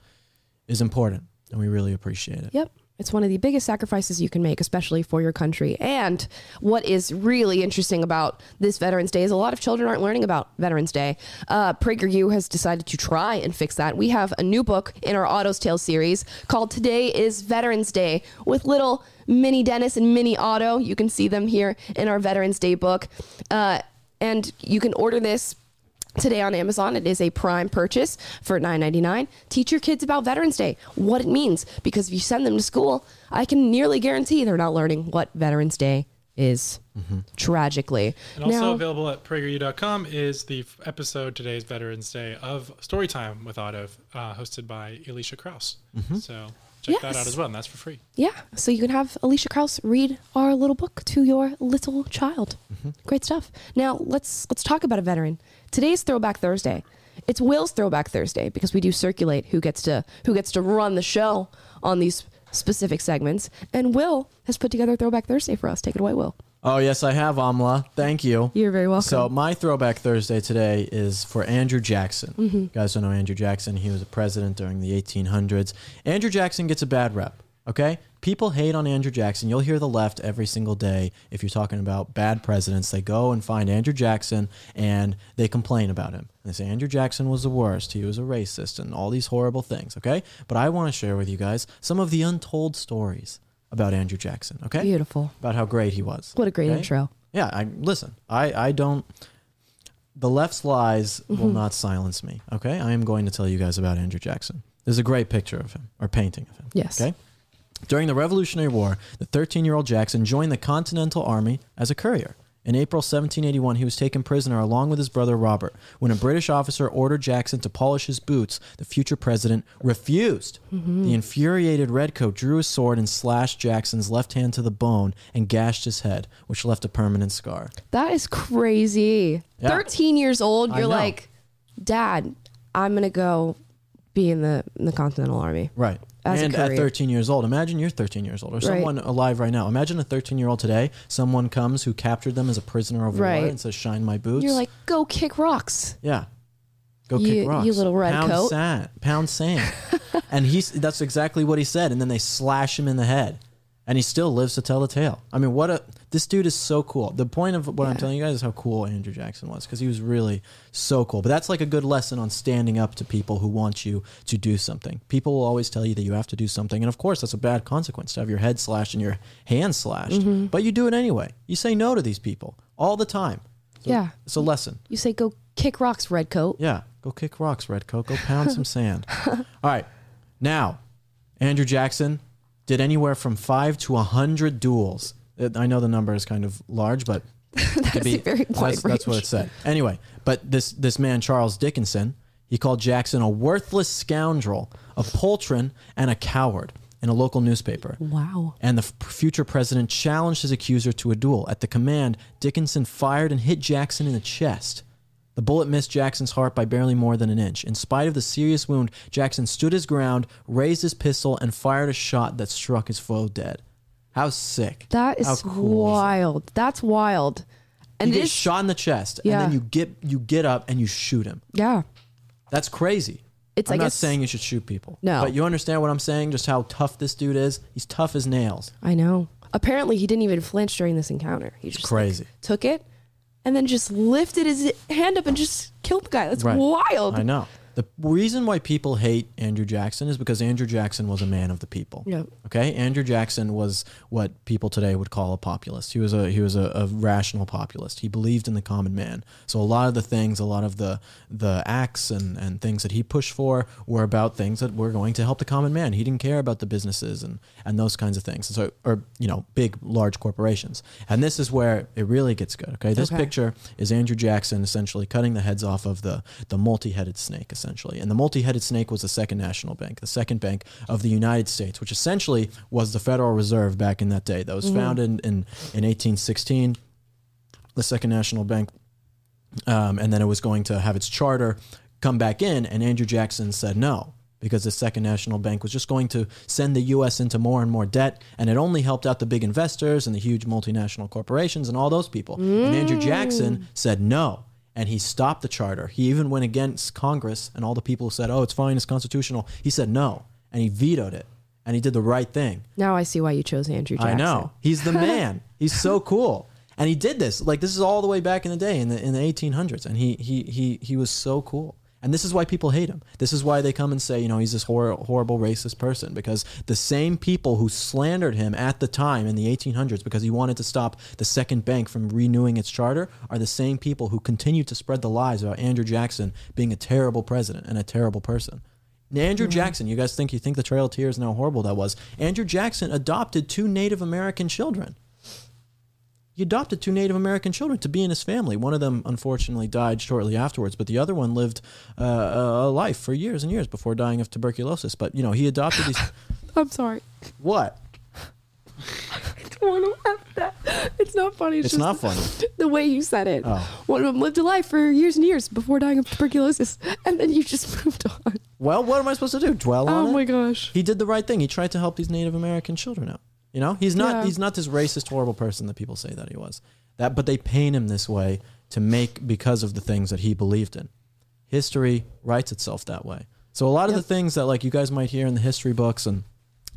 S2: is important, and we really appreciate it.
S1: Yep. It's one of the biggest sacrifices you can make, especially for your country. And what is really interesting about this Veterans Day is a lot of children aren't learning about Veterans Day. Uh, PragerU has decided to try and fix that. We have a new book in our Otto's Tale series called Today is Veterans Day with little mini Dennis and mini Otto. You can see them here in our Veterans Day book. Uh, and you can order this today on Amazon. It is a prime purchase for $9.99. Teach your kids about Veterans Day, what it means, because if you send them to school, I can nearly guarantee they're not learning what Veterans Day is. Tragically.
S3: And also available at prageru.com is the f- episode today's Veterans Day of Storytime with Otto, uh, hosted by Alicia Krauss. So check that out as well, and that's for free.
S1: Yeah, so you can have Alicia Krauss read our little book to your little child. Mm-hmm. Great stuff. Now let's let's talk about a veteran. Today's Throwback Thursday. It's Will's Throwback Thursday because we do circulate who gets to who gets to run the show on these specific segments. And Will has put together Throwback Thursday for us. Take it away, Will.
S2: Oh yes, I have Amala. Thank you.
S1: You're very welcome.
S2: So my throwback Thursday today is for Andrew Jackson.
S1: Mm-hmm.
S2: You guys don't know Andrew Jackson. He was a president during the 1800s. Andrew Jackson gets a bad rep. Okay, people hate on Andrew Jackson. You'll hear the left every single day if you're talking about bad presidents. They go and find Andrew Jackson and they complain about him. They say Andrew Jackson was the worst. He was a racist and all these horrible things. Okay, but I want to share with you guys some of the untold stories about Andrew Jackson. Okay,
S1: Beautiful.
S2: about how great he was.
S1: What a great
S2: Okay?
S1: intro.
S2: Yeah, I listen. I I don't. The left's lies will
S1: Mm-hmm.
S2: not silence me. Okay, I am going to tell you guys about Andrew Jackson. There's a great picture of him or painting of him.
S1: Yes.
S2: Okay. During the Revolutionary War, the 13-year-old Jackson joined the Continental Army as a courier. In April 1781, he was taken prisoner along with his brother Robert. When a British officer ordered Jackson to polish his boots, the future president refused. Mm-hmm. The infuriated redcoat drew his sword and slashed Jackson's left hand to the bone and gashed his head, which left a permanent scar.
S1: That is crazy.
S2: Yeah.
S1: 13 years old, you're like, Dad, I'm going to go be in the, in the Continental Army.
S2: Right.
S1: As
S2: and at 13 years old, imagine you're 13 years old or someone alive right now. Imagine a 13 year old today, someone comes who captured them as a prisoner of
S1: Right.
S2: war and says, Shine my boots.
S1: You're like, go kick rocks.
S2: Yeah. Go
S1: You-
S2: kick rocks.
S1: you little red
S2: pound
S1: coat.
S2: Sand, pound sand. and he's that's exactly what he said. And then they slash him in the head. And he still lives to tell the tale. I mean, what a this dude is so cool. The point of what I'm telling you guys is how cool Andrew Jackson was because he was really so cool. But that's like a good lesson on standing up to people who want you to do something. People will always tell you that you have to do something, and of course, that's a bad consequence to have your head slashed and your hand slashed.
S1: Mm-hmm.
S2: But you do it anyway. You say no to these people all the time. So
S1: Yeah.
S2: It's a lesson.
S1: You say go kick rocks, red coat.
S2: Yeah, go kick rocks, Red Coat. Go pound some sand. All right, now Andrew Jackson did anywhere from five to a hundred duels. I know the number is kind of large, but could
S1: a very wide
S2: that's, that's what it said. Anyway, but this this man Charles Dickinson, he called Jackson a worthless scoundrel, a poltroon, and a coward in a local newspaper.
S1: Wow.
S2: And the f- future president challenged his accuser to a duel. At the command, Dickinson fired and hit Jackson in the chest. The bullet missed Jackson's heart by barely more than an inch. In spite of the serious wound, Jackson stood his ground, raised his pistol, and fired a shot that struck his foe dead. How sick!
S1: That is
S2: cool is that?
S1: wild. That's wild. And
S2: you get
S1: is-
S2: shot in the chest,
S1: Yeah.
S2: and then you get you get up and you shoot him.
S1: Yeah.
S2: That's crazy.
S1: It's,
S2: I'm not saying you should shoot people.
S1: No.
S2: but you understand what I'm saying? Just how tough this dude is. He's tough as nails.
S1: I know. Apparently, he didn't even flinch during this encounter. He just like,
S2: Crazy.
S1: took it and then just lifted his hand up and just killed the guy. That's
S2: Right.
S1: wild.
S2: I know. The reason why people hate Andrew Jackson is because Andrew Jackson was a man of the people.
S1: Yep.
S2: Okay, Andrew Jackson was what people today would call a populist. He was a he was a, a rational populist. He believed in the common man. So a lot of the things, a lot of the the acts and and things that he pushed for were about things that were going to help the common man. He didn't care about the businesses and and those kinds of things. So or you know big large corporations. And this is where it really gets good. Okay, this
S1: Okay.
S2: picture is Andrew Jackson essentially cutting the heads off of the the multi-headed snake essentially. And the multi-headed snake was the second national bank, the second bank of the United States, which essentially was the Federal Reserve back in that day. That was founded in, in in 1816. The second national bank um, and then it was going to have its charter come back in, and Andrew Jackson said no because the Second National Bank was just going to send the U.S. into more and more debt, and it only helped out the big investors and the huge multinational corporations and all those people. And Andrew Jackson said no, and he stopped the charter. He even went against Congress and all the people who said, "Oh, it's fine, it's constitutional." He said no, and he vetoed it, and he did the right thing.
S1: Now I see why you chose Andrew Jackson.
S2: I know. He's the man. He's so cool. And he did this. Like this is all the way back in the day in the in the 1800s and he he he he was so cool. And this is why people hate him. This is why they come and say, you know, he's this hor- horrible racist person because the same people who slandered him at the time in the 1800s because he wanted to stop the second bank from renewing its charter are the same people who continue to spread the lies about Andrew Jackson being a terrible president and a terrible person. Now, Andrew mm-hmm. Jackson, you guys think you think the Trail of Tears and how horrible that was. Andrew Jackson adopted two Native American children. He adopted two Native American children to be in his family. One of them unfortunately died shortly afterwards, but the other one lived uh, a life for years and years before dying of tuberculosis. But you know, he adopted these.
S1: I'm sorry.
S2: what?
S1: I don't want to laugh at that. It's not funny. It's,
S2: It's not funny.
S1: The way you said it.
S2: Oh.
S1: One of them lived a life for years and years before dying of tuberculosis, and then you just moved on.
S2: Well, what am I supposed to do? Dwell on
S1: Oh my gosh.
S2: He did the right thing. He tried to help these Native American children out. You know, he's not
S1: Yeah.
S2: he's not this racist, horrible person that people say that he was. That, but they paint him this way to make because of the things that he believed in. History writes itself that way. So a lot of the things that like you guys might hear in the history books and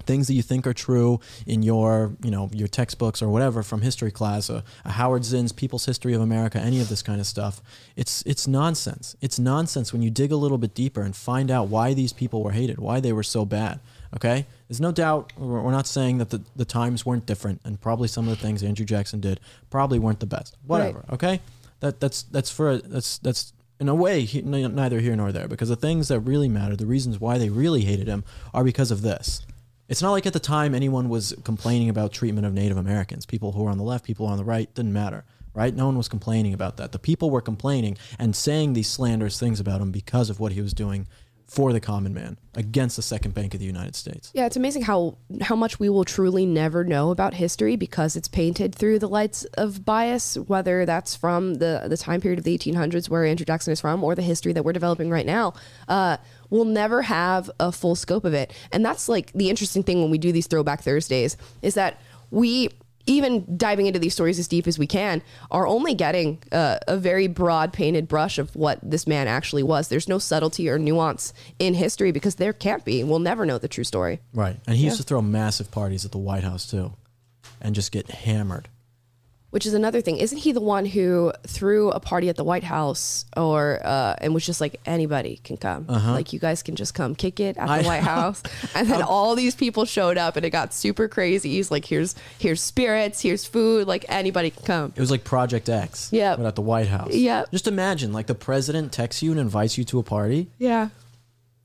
S2: things that you think are true in your you know your textbooks or whatever from history class a, a howard zinn's people's history of america any of this kind of stuff it's it's nonsense. It's nonsense when you dig a little bit deeper and find out why these people were hated why they were so bad okay? There's no doubt we're not saying that the, the times weren't different and probably some of the things andrew jackson did probably weren't the best. Whatever okay? That that's that's for that's that's in a way he, neither here nor there because the things that really matter the reasons why they really hated him are because of this it's not like at the time anyone was complaining about treatment of Native Americans. People who were on the left, people on the right, didn't matter, right? No one was complaining about that. The people were complaining and saying these slanderous things about him because of what he was doing for the common man against the second bank of the United States.
S1: Yeah, it's amazing how how much we will truly never know about history because it's painted through the lights of bias, whether that's from the the time period of the 1800s where Andrew Jackson is from, or the history that we're developing right now. Uh, we'll never have a full scope of it, and that's like the interesting thing when we do these Throwback Thursdays is that we even diving into these stories as deep as we can, are only getting uh, a very broad painted brush of what this man actually was. There's no subtlety or nuance in history because there can't be. We'll never know the true story.
S2: Right. And he used to throw massive parties at the White House too and just get hammered.
S1: Which is another thing. Isn't he the one who threw a party at the White House or uh, and was just like anybody can come. Like you guys can just come kick it at the
S2: Uh-huh. I
S1: White
S2: know.
S1: House. And then all these people showed up and it got super crazy. He's like, here's here's spirits, here's food, like anybody can come.
S2: It was like Project X.
S1: yeah,
S2: But at the White House.
S1: yeah.
S2: Just imagine, like the president texts you and invites you to a party.
S1: Yeah.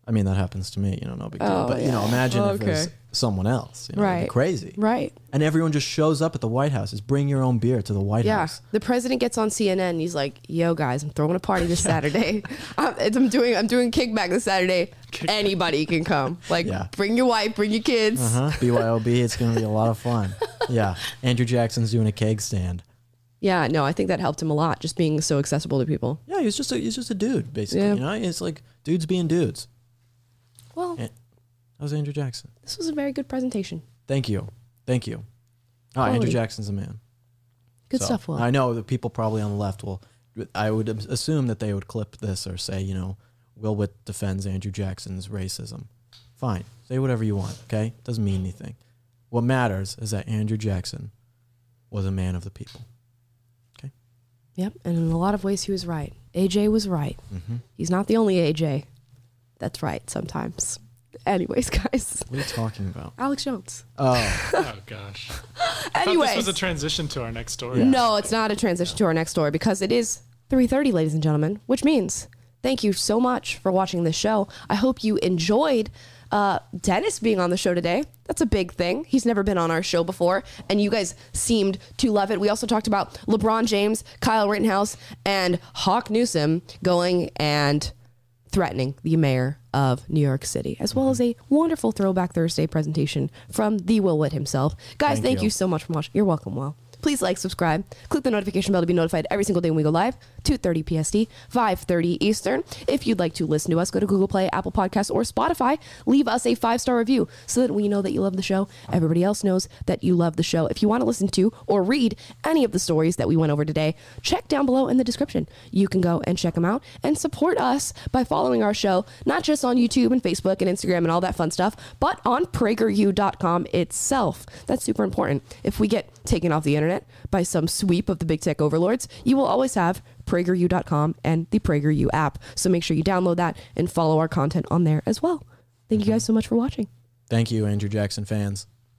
S2: I mean, that happens to me. You know, no big deal.
S1: Oh,
S2: but you know,
S1: yeah.
S2: imagine if it was someone else. You know, it'd be
S1: Right.
S2: crazy.
S1: Right.
S2: And everyone just shows up at the White House. It's bring your own beer to the White
S1: Yeah,
S2: House.
S1: the president gets on CNN. And he's like, "Yo, guys, I'm throwing a party this Saturday. I'm, I'm doing I'm doing kickback this Saturday. Anybody can come. Like,
S2: Yeah.
S1: bring your wife, bring your kids.
S2: Huh? BYOB. It's going to be a lot of fun. Yeah. Andrew Jackson's doing a keg stand.
S1: Yeah, no, I think that helped him a lot, just being so accessible to people.
S2: Yeah, he's just a he's just a dude, basically.
S1: Yeah.
S2: You know, it's like dudes being dudes.
S1: Well.
S2: That was Andrew Jackson.
S1: this was a very good presentation.
S2: Thank you, thank you. Oh, Andrew Jackson's a man.
S1: Good
S2: So,
S1: stuff, Will.
S2: I know the people probably on the left will. I would assume that they would clip this or say, you know, Will Witt defends Andrew Jackson's racism. Fine, say whatever you want. Okay, doesn't mean anything. What matters is that Andrew Jackson was a man of the people. Okay?
S1: Yep, and in a lot of ways, he was right. AJ was right.
S2: Mm-hmm.
S1: He's not the only AJ. That's right. Sometimes. Anyways, guys,
S2: What are you talking about?
S1: Alex Jones.
S2: Oh,
S3: Oh gosh. I thought
S1: Anyways,
S3: this was a transition to our next story.
S1: No, it's not a transition to our next story because it is 3:30, ladies and gentlemen, which means thank you so much for watching this show. I hope you enjoyed uh, Dennis being on the show today. That's a big thing. He's never been on our show before, and you guys seemed to love it. We also talked about LeBron James, Kyle Rittenhouse, and Hawk Newsom going and threatening the mayor of New York City, as well as a wonderful Throwback Thursday presentation from the Will Witt himself. Guys,
S2: Thank
S1: thank,
S2: you.
S1: you. so much for watching. You're welcome, Will. Please like, subscribe, click the notification bell to be notified every single day when we go live, 2.30 PST, 5.30 Eastern. If you'd like to listen to us, go to Google Play, Apple Podcasts, or Spotify. Leave us a five-star review so that we know that you love the show. Everybody else knows that you love the show. If you want to listen to or read any of the stories that we went over today, check down below in the description. You can go and check them out and support us by following our show, not just on YouTube and Facebook and Instagram and all that fun stuff, but on PragerU.com itself. That's super important. If we get taken off the internet by some sweep of the big tech overlords, you will always have PragerU.com and the PragerU app. So make sure you download that and follow our content on there as well. Thank you mm-hmm. guys so much for watching.
S2: thank you, Andrew Jackson fans.